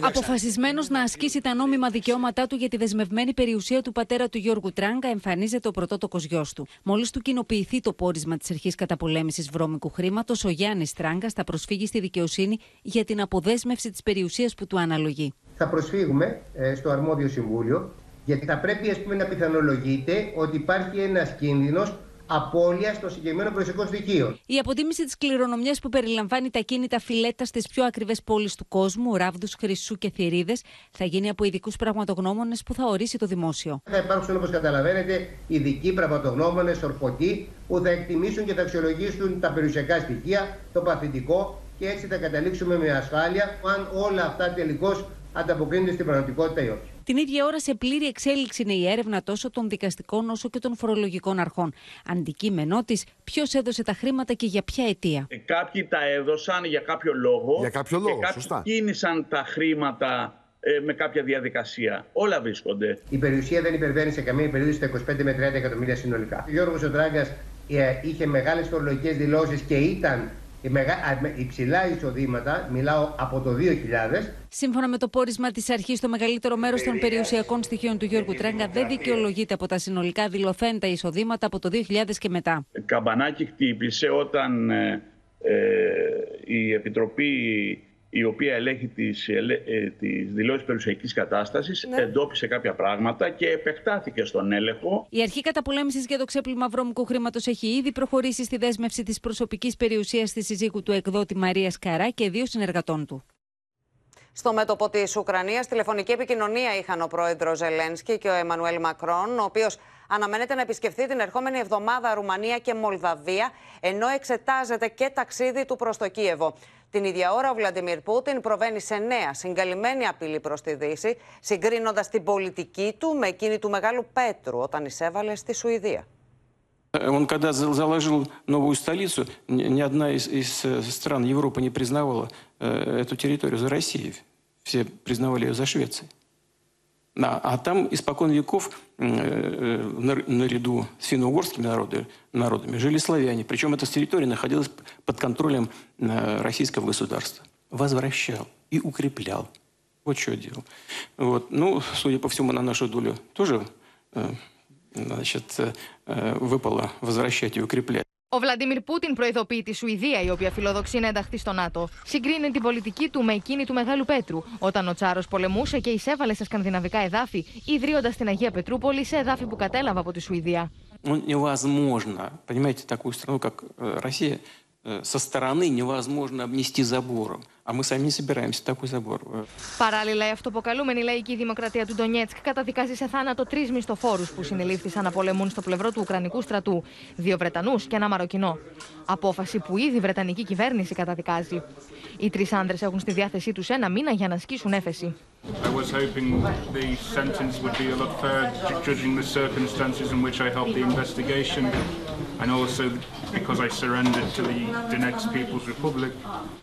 Αποφασισμένος να ασκήσει τα νόμιμα δικαιώματά του για τη δεσμευμένη περιουσία του πατέρα του Γιώργου Τράγκα, εμφανίζεται ο πρωτότοκο γιος του. Μόλις του κοινοποιηθεί το πόρισμα της αρχής καταπολέμησης βρώμικου χρήματος, ο Γιάννης Τράγκα θα προσφύγει στη δικαιοσύνη για την αποδέσμευση της περιουσίας που του αναλογεί. Θα προσφύγουμε ε, στο αρμόδιο συμβούλιο, γιατί θα πρέπει ας πούμε, να πιθανολογείται ότι υπάρχει ένας κίνδυνος απώλεια στο συγκεκριμένο περιουσιακό στοιχείο. Η αποτίμηση της κληρονομιάς που περιλαμβάνει τα κίνητα φιλέτα στις πιο ακριβές πόλεις του κόσμου, ράβδους, χρυσού και θηρίδες, θα γίνει από ειδικούς πραγματογνώμονες που θα ορίσει το δημόσιο. Θα υπάρξουν, όπως καταλαβαίνετε, ειδικοί πραγματογνώμονες, ορκωτοί, που θα εκτιμήσουν και θα αξιολογήσουν τα περιουσιακά στοιχεία, το παθητικό και έτσι θα καταλήξουμε με ασφάλεια αν όλα αυτά τελικώς ανταποκρίνονται στην πραγματικότητα ή όχι. Την ίδια ώρα σε πλήρη εξέλιξη είναι η έρευνα τόσο των δικαστικών όσο και των φορολογικών αρχών. Αντικείμενό της, ποιος έδωσε τα χρήματα και για ποια αιτία. Ε, κάποιοι τα έδωσαν για κάποιο λόγο. Για κάποιο λόγο, και κάποιοι σωστά. κίνησαν τα χρήματα ε, με κάποια διαδικασία. Όλα βρίσκονται. Η περιουσία δεν υπερβαίνει σε καμία περίπτωση τα 25 με 30 εκατομμύρια συνολικά. Ο Γιώργος Οτράγκα είχε μεγάλες φορολογικές δηλώσεις και ήταν υψηλά εισοδήματα, μιλάω από το 2000. Σύμφωνα με το πόρισμα της αρχής, το μεγαλύτερο μέρος των περιουσιακών στοιχείων του Γιώργου Τράγκα δεν δικαιολογείται από τα συνολικά δηλωθέντα εισοδήματα από το 2000 και μετά. Καμπανάκι χτύπησε όταν ε, ε, η Επιτροπή η οποία ελέγχει τις, ε, τις δηλώσεις περιουσιακής κατάστασης, ναι. εντόπισε κάποια πράγματα και επεκτάθηκε στον έλεγχο. Η αρχή καταπολέμησης για το ξέπλυμα βρώμικου χρήματος έχει ήδη προχωρήσει στη δέσμευση της προσωπικής περιουσίας της συζύγου του εκδότη Μαρίας Καρά και δύο συνεργατών του. Στο μέτωπο της Ουκρανίας, τηλεφωνική επικοινωνία είχαν ο πρόεδρος Ζελένσκι και ο Εμμανουέλ Μακρόν, ο οποίος αναμένεται να επισκεφθεί την ερχόμενη εβδομάδα Ρουμανία και Μολδαβία, ενώ εξετάζεται και ταξίδι του προς το Κίεβο. Την ίδια ώρα, ο Βλαντιμίρ Πούτιν προβαίνει σε νέα συγκαλυμμένη απειλή προ τη Δύση, συγκρίνοντα την πολιτική του με εκείνη του Μεγάλου Πέτρου όταν εισέβαλε στη Σουηδία. Он когда заложил новую столицу, ни одна из, из стран Европы не признавала эту территорию за Россией. Все признавали ее за Швецией. Да, а там испокон веков наряду с финно-угорскими народами, жили славяне. Причем эта территория находилась под контролем российского государства. Возвращал и укреплял. Вот что делал. Вот. Ну, судя по всему, на нашу долю тоже значит, выпало возвращать и укреплять. Ο Βλαντίμιρ Πούτιν προειδοποιεί τη Σουηδία, η οποία φιλοδοξεί να ενταχθεί στο ΝΑΤΟ. Συγκρίνει την πολιτική του με εκείνη του Μεγάλου Πέτρου, όταν ο Τσάρο πολεμούσε και εισέβαλε στα σκανδιναβικά εδάφη, ιδρύοντα την Αγία Πετρούπολη σε εδάφη που κατέλαβε από τη Σουηδία. Невозможно, понимаете, такую страну, как Россия, со стороны невозможно обнести забором. А мы сами не собираемся такой забор. Παράλληλα, η αυτοποκαλούμενη λαϊκή δημοκρατία του Ντονιέτσκ καταδικάζει σε θάνατο τρει μισθοφόρου που συνελήφθησαν να πολεμούν στο πλευρό του Ουκρανικού στρατού, δύο Βρετανού και ένα Μαροκινό. Απόφαση που ήδη η Βρετανική κυβέρνηση καταδικάζει. Οι τρει άνδρε έχουν στη διάθεσή του ένα μήνα για να ασκήσουν έφεση. I was hoping the sentence would be a lot fairer, judging the circumstances in which I helped the investigation, and also because I surrendered to the Donetsk People's Republic.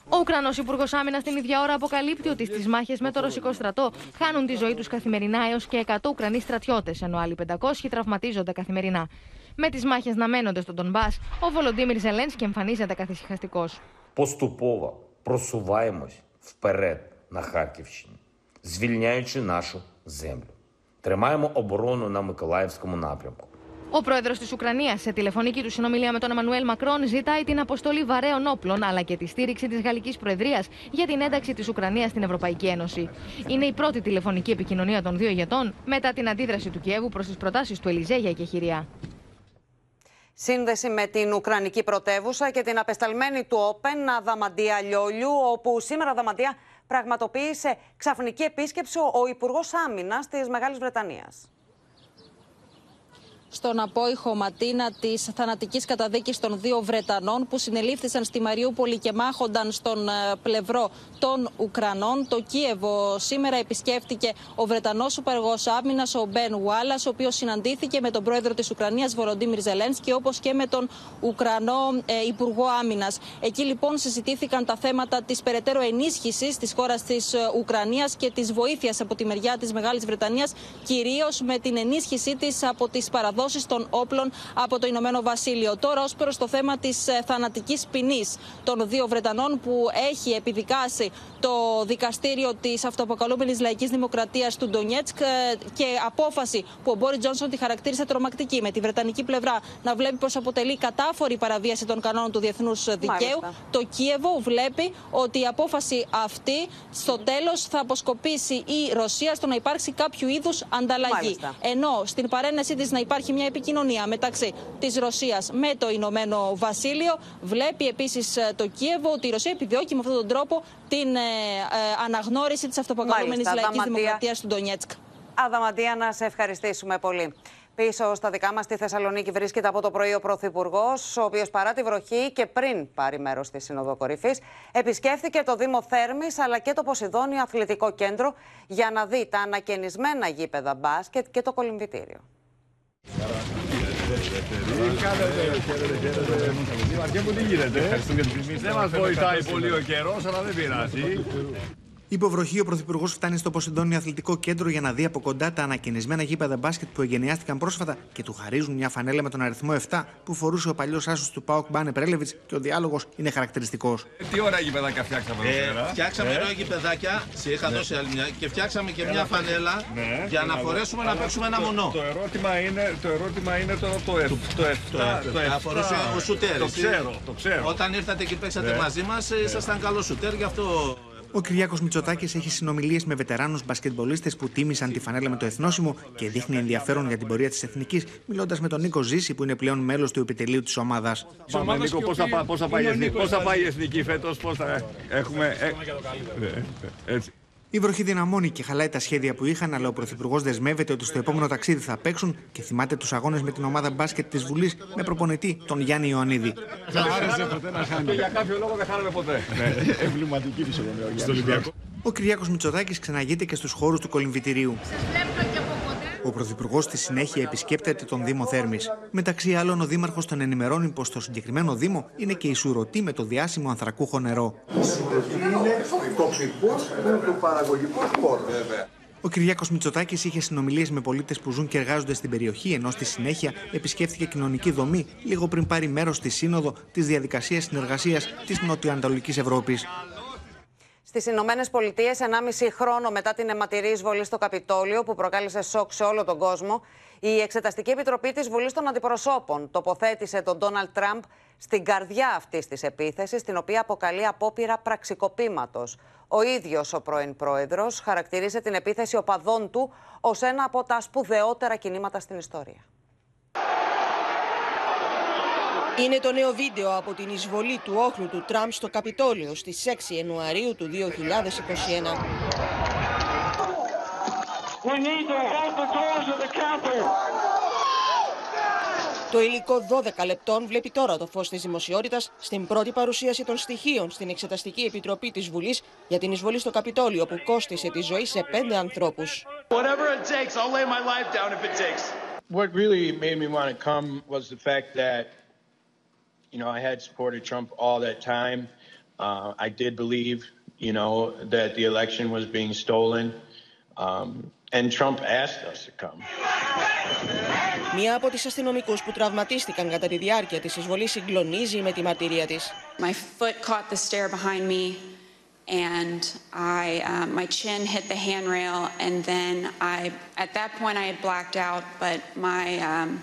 Ο Ουκρανό Υπουργό Άμυνα την ίδια ώρα αποκαλύπτει ότι στι μάχε με το ρωσικό στρατό χάνουν τη ζωή του καθημερινά έω και 100 Ουκρανοί στρατιώτε, ενώ άλλοι 500 τραυματίζονται καθημερινά. Με τι μάχε να μένονται στον Τον Μπά, ο Βολοντίμιρ Ζελένσκι εμφανίζεται καθησυχαστικό. Поступово просуваємось вперед на Харківщині, звільняючи нашу землю. Тримаємо оборону на Миколаївському напрямку. Ο πρόεδρος της Ουκρανίας, σε τηλεφωνική του συνομιλία με τον Εμμανουέλ Μακρόν, ζητάει την αποστολή βαρέων όπλων αλλά και τη στήριξη της Γαλλικής Προεδρίας για την ένταξη της Ουκρανίας στην Ευρωπαϊκή Ένωση. Είναι η πρώτη τηλεφωνική επικοινωνία των δύο ηγετών μετά την αντίδραση του Κιέβου προς τις προτάσεις του Ελιζέ για εκεχηρία. Σύνδεση με την Ουκρανική πρωτεύουσα και την απεσταλμένη του Όπεν Αδαμαντία Λιόλιου, όπου σήμερα Αδαμαντία πραγματοποίησε ξαφνική επίσκεψη ο Υπουργός Άμυνας της Μεγάλης Βρετανίας στον απόϊχο ματίνα της θανατικής καταδίκης των δύο Βρετανών που συνελήφθησαν στη Μαριούπολη και μάχονταν στον ε, πλευρό των Ουκρανών. Το Κίεβο σήμερα επισκέφτηκε ο Βρετανός Υπουργός Άμυνας, ο Μπεν Γουάλλα, ο οποίος συναντήθηκε με τον πρόεδρο της Ουκρανίας, Βοροντίμιρ Ζελένσκι, όπως και με τον Ουκρανό ε, Υπουργό Άμυνας. Εκεί λοιπόν συζητήθηκαν τα θέματα της περαιτέρω ενίσχυσης της χώρας της ε, Ουκρανίας και της βοήθειας από τη μεριά της Μεγάλης Βρετανίας, κυρίως με την ενίσχυσή της από τις παραδόσεις παραδόσει των όπλων από το Ηνωμένο Βασίλειο. Τώρα, ως προς το θέμα της ε, θανατικής ποινής των δύο Βρετανών που έχει επιδικάσει το δικαστήριο της αυτοαποκαλούμενης λαϊκής δημοκρατίας του Ντονιέτσκ ε, και απόφαση που ο Μπόρις Τζόνσον τη χαρακτήρισε τρομακτική με τη Βρετανική πλευρά να βλέπει πως αποτελεί κατάφορη παραβίαση των κανόνων του διεθνούς δικαίου. Το Κίεβο βλέπει ότι η απόφαση αυτή στο τέλος θα αποσκοπήσει η Ρωσία στο να υπάρξει κάποιο είδους ανταλλαγή. Μάλιστα. Ενώ στην παρένεσή της να υπάρχει μια επικοινωνία μεταξύ της Ρωσίας με το Ηνωμένο Βασίλειο. Βλέπει επίσης ε, το Κίεβο ότι η Ρωσία επιδιώκει με αυτόν τον τρόπο την ε, ε, αναγνώριση της αυτοποκαλούμενη λαϊκής δημοκρατίας του Ντονιέτσκ. Αδαμαντία, να σε ευχαριστήσουμε πολύ. Πίσω στα δικά μας στη Θεσσαλονίκη βρίσκεται από το πρωί ο Πρωθυπουργός, ο οποίος παρά τη βροχή και πριν πάρει μέρος στη Σύνοδο Κορυφής, επισκέφθηκε το Δήμο Θέρμης αλλά και το Ποσειδόνιο Αθλητικό Κέντρο για να δει τα ανακαινισμένα γήπεδα μπάσκετ και το κολυμβητήριο. Τι κάνετε, χαίρετε, χαίρετε. Δεν μας βοηθάει πολύ ο καιρός, αλλά δεν πειράζει. Υποβροχή, ο Πρωθυπουργός φτάνει στο Ποσειδόνιο Αθλητικό Κέντρο για να δει από κοντά τα ανακαινισμένα γήπεδα μπάσκετ που εγκαινιάστηκαν πρόσφατα και του χαρίζουν μια φανέλα με τον αριθμό 7 που φορούσε ο παλιός άσος του Πάοκ Μπάνε Πρέλεβιτς και ο διάλογος είναι χαρακτηριστικός. Ε, τι ωραία γήπεδάκια φτιάξαμε εδώ πέρα. Φτιάξαμε εδώ γήπεδάκια, σε είχα ναι. δώσει άλλη μια και φτιάξαμε και μια φανέλα ναι, για να φορέσουμε να παίξουμε ένα μονό. Το ερώτημα είναι το, ερώτημα είναι το, το, το, το, ο Σουτέρ. Το ξέρω, το ξέρω. Όταν ήρθατε και παίξατε ναι. μαζί μας, ήσασταν καλός Σουτέρ, γι' αυτό ο Κυριάκος Μητσοτάκης έχει συνομιλίες με βετεράνους μπασκετμπολίστες που τίμησαν τη φανέλα με το εθνόσημο και δείχνει ενδιαφέρον για την πορεία της εθνικής, μιλώντας με τον Νίκο Ζήση που είναι πλέον μέλος του επιτελείου της ομάδας. Πάμε, Νίκο, πώς θα, θα, θα, πάει η εθνική φέτος, πώς θα έχουμε. Ε, έτσι. Η βροχή δυναμώνει και χαλάει τα σχέδια που είχαν, αλλά ο Πρωθυπουργός δεσμεύεται ότι στο επόμενο ταξίδι θα παίξουν και θυμάται τους αγώνες με την ομάδα μπάσκετ της Βουλής με προπονητή τον Γιάννη Ιωαννίδη. άρεσε ποτέ να χάνει. Και για κάποιο λόγο δεν χάναμε ποτέ. Ναι, εμβληματική φυσιογνωμία. Ο Κυριάκος Μητσοτάκης ξαναγείται και στους χώρους του κολυμβητηρίου. Ο Πρωθυπουργός στη συνέχεια επισκέπτεται τον Δήμο Θέρμης. Μεταξύ άλλων, ο Δήμαρχος τον ενημερώνει πως στο συγκεκριμένο Δήμο είναι και η σουρωτή με το διάσημο ανθρακούχο νερό. Η σουρωτή είναι τοπικό του παραγωγικό χώρο. Ο Κυριάκος Μητσοτάκης είχε συνομιλίες με πολίτες που ζουν και εργάζονται στην περιοχή, ενώ στη συνέχεια επισκέφθηκε κοινωνική δομή λίγο πριν πάρει μέρος στη σύνοδο της διαδικασίας συνεργασίας της Νοτιοανατολικής Ευρώπης. Στις Ηνωμένες Πολιτείες, 1,5 χρόνο μετά την αιματηρή εισβολή στο Καπιτόλιο, που προκάλεσε σοκ σε όλο τον κόσμο, η Εξεταστική Επιτροπή της Βουλής των Αντιπροσώπων τοποθέτησε τον Ντόναλτ Τραμπ στην καρδιά αυτής της επίθεσης, την οποία αποκαλεί απόπειρα πραξικοπήματος. Ο ίδιος ο πρώην πρόεδρος χαρακτηρίζει την επίθεση οπαδών του ως ένα από τα σπουδαιότερα κινήματα στην ιστορία. Είναι το νέο βίντεο από την εισβολή του όχλου του Τραμπ στο Καπιτόλιο στις 6 Ιανουαρίου του 2021. Το υλικό 12 λεπτών βλέπει τώρα το φως της δημοσιότητας στην πρώτη παρουσίαση των στοιχείων στην Εξεταστική Επιτροπή της Βουλής για την εισβολή στο Καπιτόλιο που κόστισε τη ζωή σε πέντε ανθρώπους. What really made me want to come was the fact that you know, I had supported Trump all that time. Uh, I did believe, you know, that the election was being stolen. Um, and Trump asked us to come. Μία από τις αστυνομικούς που τραυματίστηκαν κατά τη διάρκεια της εισβολής συγκλονίζει με τη μαρτυρία της. My foot caught the stair behind me and I, um, my chin hit the handrail and then I, at that point I had blacked out, but my, um,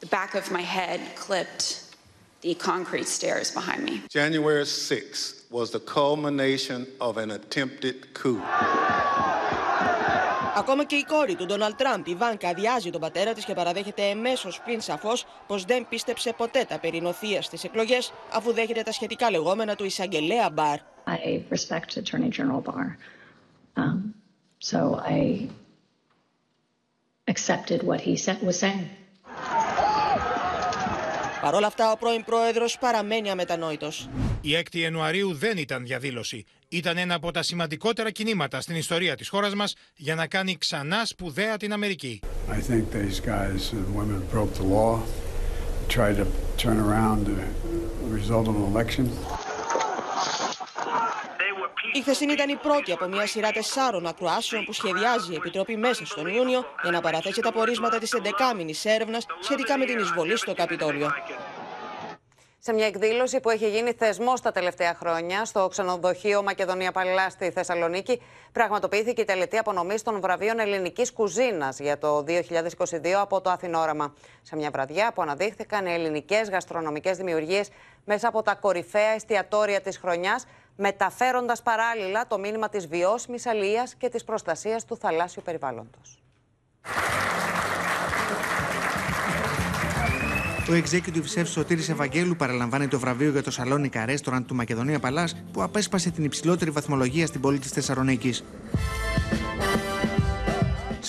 the back of my head clipped the concrete stairs behind me. January 6th was the culmination of an attempted coup. Ακόμα και η κόρη του Ντόναλτ Τραμπ, η Βάνκα, αδειάζει τον πατέρα της και παραδέχεται εμέσως πλην σαφώς πως δεν πίστεψε ποτέ τα περί νοθείας στις εκλογές, αφού δέχεται τα σχετικά λεγόμενα του εισαγγελέα Μπαρ. I respect Attorney General Barr. Um, so I accepted what he said, was saying. Παρ' όλα αυτά, ο πρώην πρόεδρος παραμένει αμετανόητος. Η 6η Ιανουαρίου δεν ήταν διαδήλωση. Ήταν ένα από τα σημαντικότερα κινήματα στην ιστορία της χώρας μας για να κάνει ξανά σπουδαία την Αμερική. I think these guys and women broke the law, tried to turn around the result of an election. Η χθεσινή ήταν η πρώτη από μια σειρά τεσσάρων ακροάσεων που σχεδιάζει η Επιτροπή μέσα στον Ιούνιο για να παραθέσει τα πορίσματα της 11η έρευνας σχετικά με την εισβολή στο Καπιτόλιο. Σε μια εκδήλωση που έχει γίνει θεσμός τα τελευταία χρόνια στο ξενοδοχείο Μακεδονία Παλά στη Θεσσαλονίκη, πραγματοποιήθηκε η τελετή απονομής των βραβείων ελληνικής κουζίνας για το 2022 από το Αθηνόραμα. Σε μια βραδιά που αναδείχθηκαν οι ελληνικές γαστρονομικές δημιουργίες μέσα από τα κορυφαία εστιατόρια της χρονιάς, μεταφέροντας παράλληλα το μήνυμα της βιώσιμης αλληλεία και της προστασίας του θαλάσσιου περιβάλλοντος. Ο executive chef Σωτήρης Ευαγγέλου παραλαμβάνει το βραβείο για το Σαλόνικα Restaurant του Μακεδονία Παλάς που απέσπασε την υψηλότερη βαθμολογία στην πόλη της Θεσσαλονίκης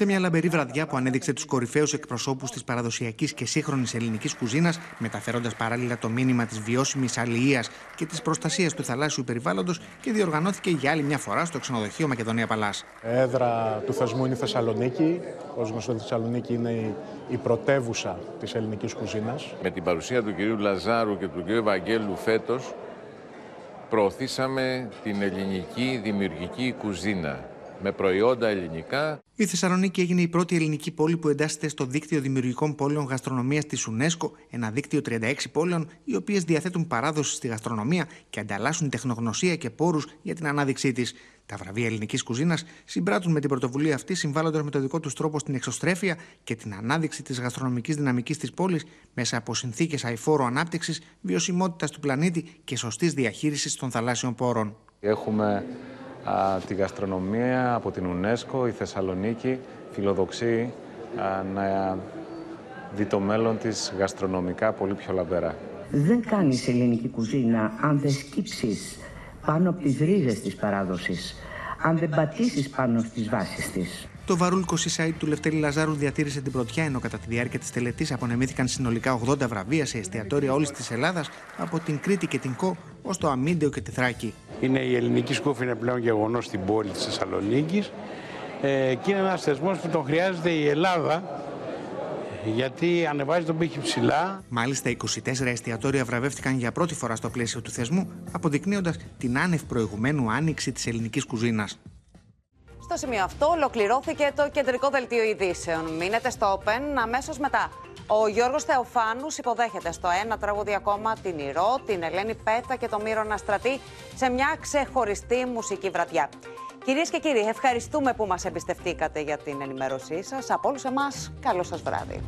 σε μια λαμπερή βραδιά που ανέδειξε τους κορυφαίους εκπροσώπους της παραδοσιακής και σύγχρονης ελληνικής κουζίνας, μεταφέροντας παράλληλα το μήνυμα της βιώσιμης αλληλείας και της προστασίας του θαλάσσιου περιβάλλοντος και διοργανώθηκε για άλλη μια φορά στο ξενοδοχείο Μακεδονία Παλάς. Έδρα του θεσμού είναι η Θεσσαλονίκη. Ω γνωστό, η Θεσσαλονίκη είναι η πρωτεύουσα της ελληνικής κουζίνας. Με την παρουσία του κυρίου Λαζάρου και του κυρίου Βαγγέλου φέτος, προωθήσαμε την ελληνική δημιουργική κουζίνα με προϊόντα ελληνικά. Η Θεσσαλονίκη έγινε η πρώτη ελληνική πόλη που εντάσσεται στο δίκτυο δημιουργικών πόλεων γαστρονομίας της UNESCO, ένα δίκτυο 36 πόλεων, οι οποίες διαθέτουν παράδοση στη γαστρονομία και ανταλλάσσουν τεχνογνωσία και πόρους για την ανάδειξή της. Τα βραβεία ελληνικής κουζίνας συμπράττουν με την πρωτοβουλία αυτή, συμβάλλοντας με το δικό τους τρόπο στην εξωστρέφεια και την ανάδειξη της γαστρονομικής δυναμικής της πόλης μέσα από συνθήκες αηφόρου ανάπτυξης, βιωσιμότητας του πλανήτη και σωστής διαχείρισης των θαλάσσιων πόρων. Έχουμε τη γαστρονομία από την UNESCO, η Θεσσαλονίκη φιλοδοξεί να δει το μέλλον της γαστρονομικά πολύ πιο λαμπερά. Δεν κάνεις ελληνική κουζίνα αν δεν σκύψεις πάνω από τις ρίζες της παράδοσης, αν δεν πατήσεις πάνω στις βάσεις της. Το Βαρούλκο Σισάιτ του Λευτέρη Λαζάρου διατήρησε την πρωτιά, ενώ κατά τη διάρκεια της τελετής απονεμήθηκαν συνολικά 80 βραβεία σε εστιατόρια όλης της Ελλάδας, από την Κρήτη και την Κο ως το Αμίντεο και τη Θράκη. Είναι η ελληνική σκούφη είναι πλέον γεγονός στην πόλη της Θεσσαλονίκης ε, και είναι ένας θεσμός που τον χρειάζεται η Ελλάδα γιατί ανεβάζει τον πύχη ψηλά. Μάλιστα, 24 εστιατόρια βραβεύτηκαν για πρώτη φορά στο πλαίσιο του θεσμού, αποδεικνύοντας την άνευ προηγουμένου άνοιξη της ελληνικής κουζίνας. Στο σημείο αυτό ολοκληρώθηκε το κεντρικό δελτίο ειδήσεων. Μείνετε στο Open αμέσως μετά. Ο Γιώργος Θεοφάνους υποδέχεται στο ένα τραγούδι ακόμα την Ηρώ, την Ελένη Πέτα και τον Μύρονα Στρατή σε μια ξεχωριστή μουσική βραδιά. Κυρίες και κύριοι, ευχαριστούμε που μας εμπιστευτήκατε για την ενημέρωσή σας. Από όλους εμάς, καλό σας βράδυ.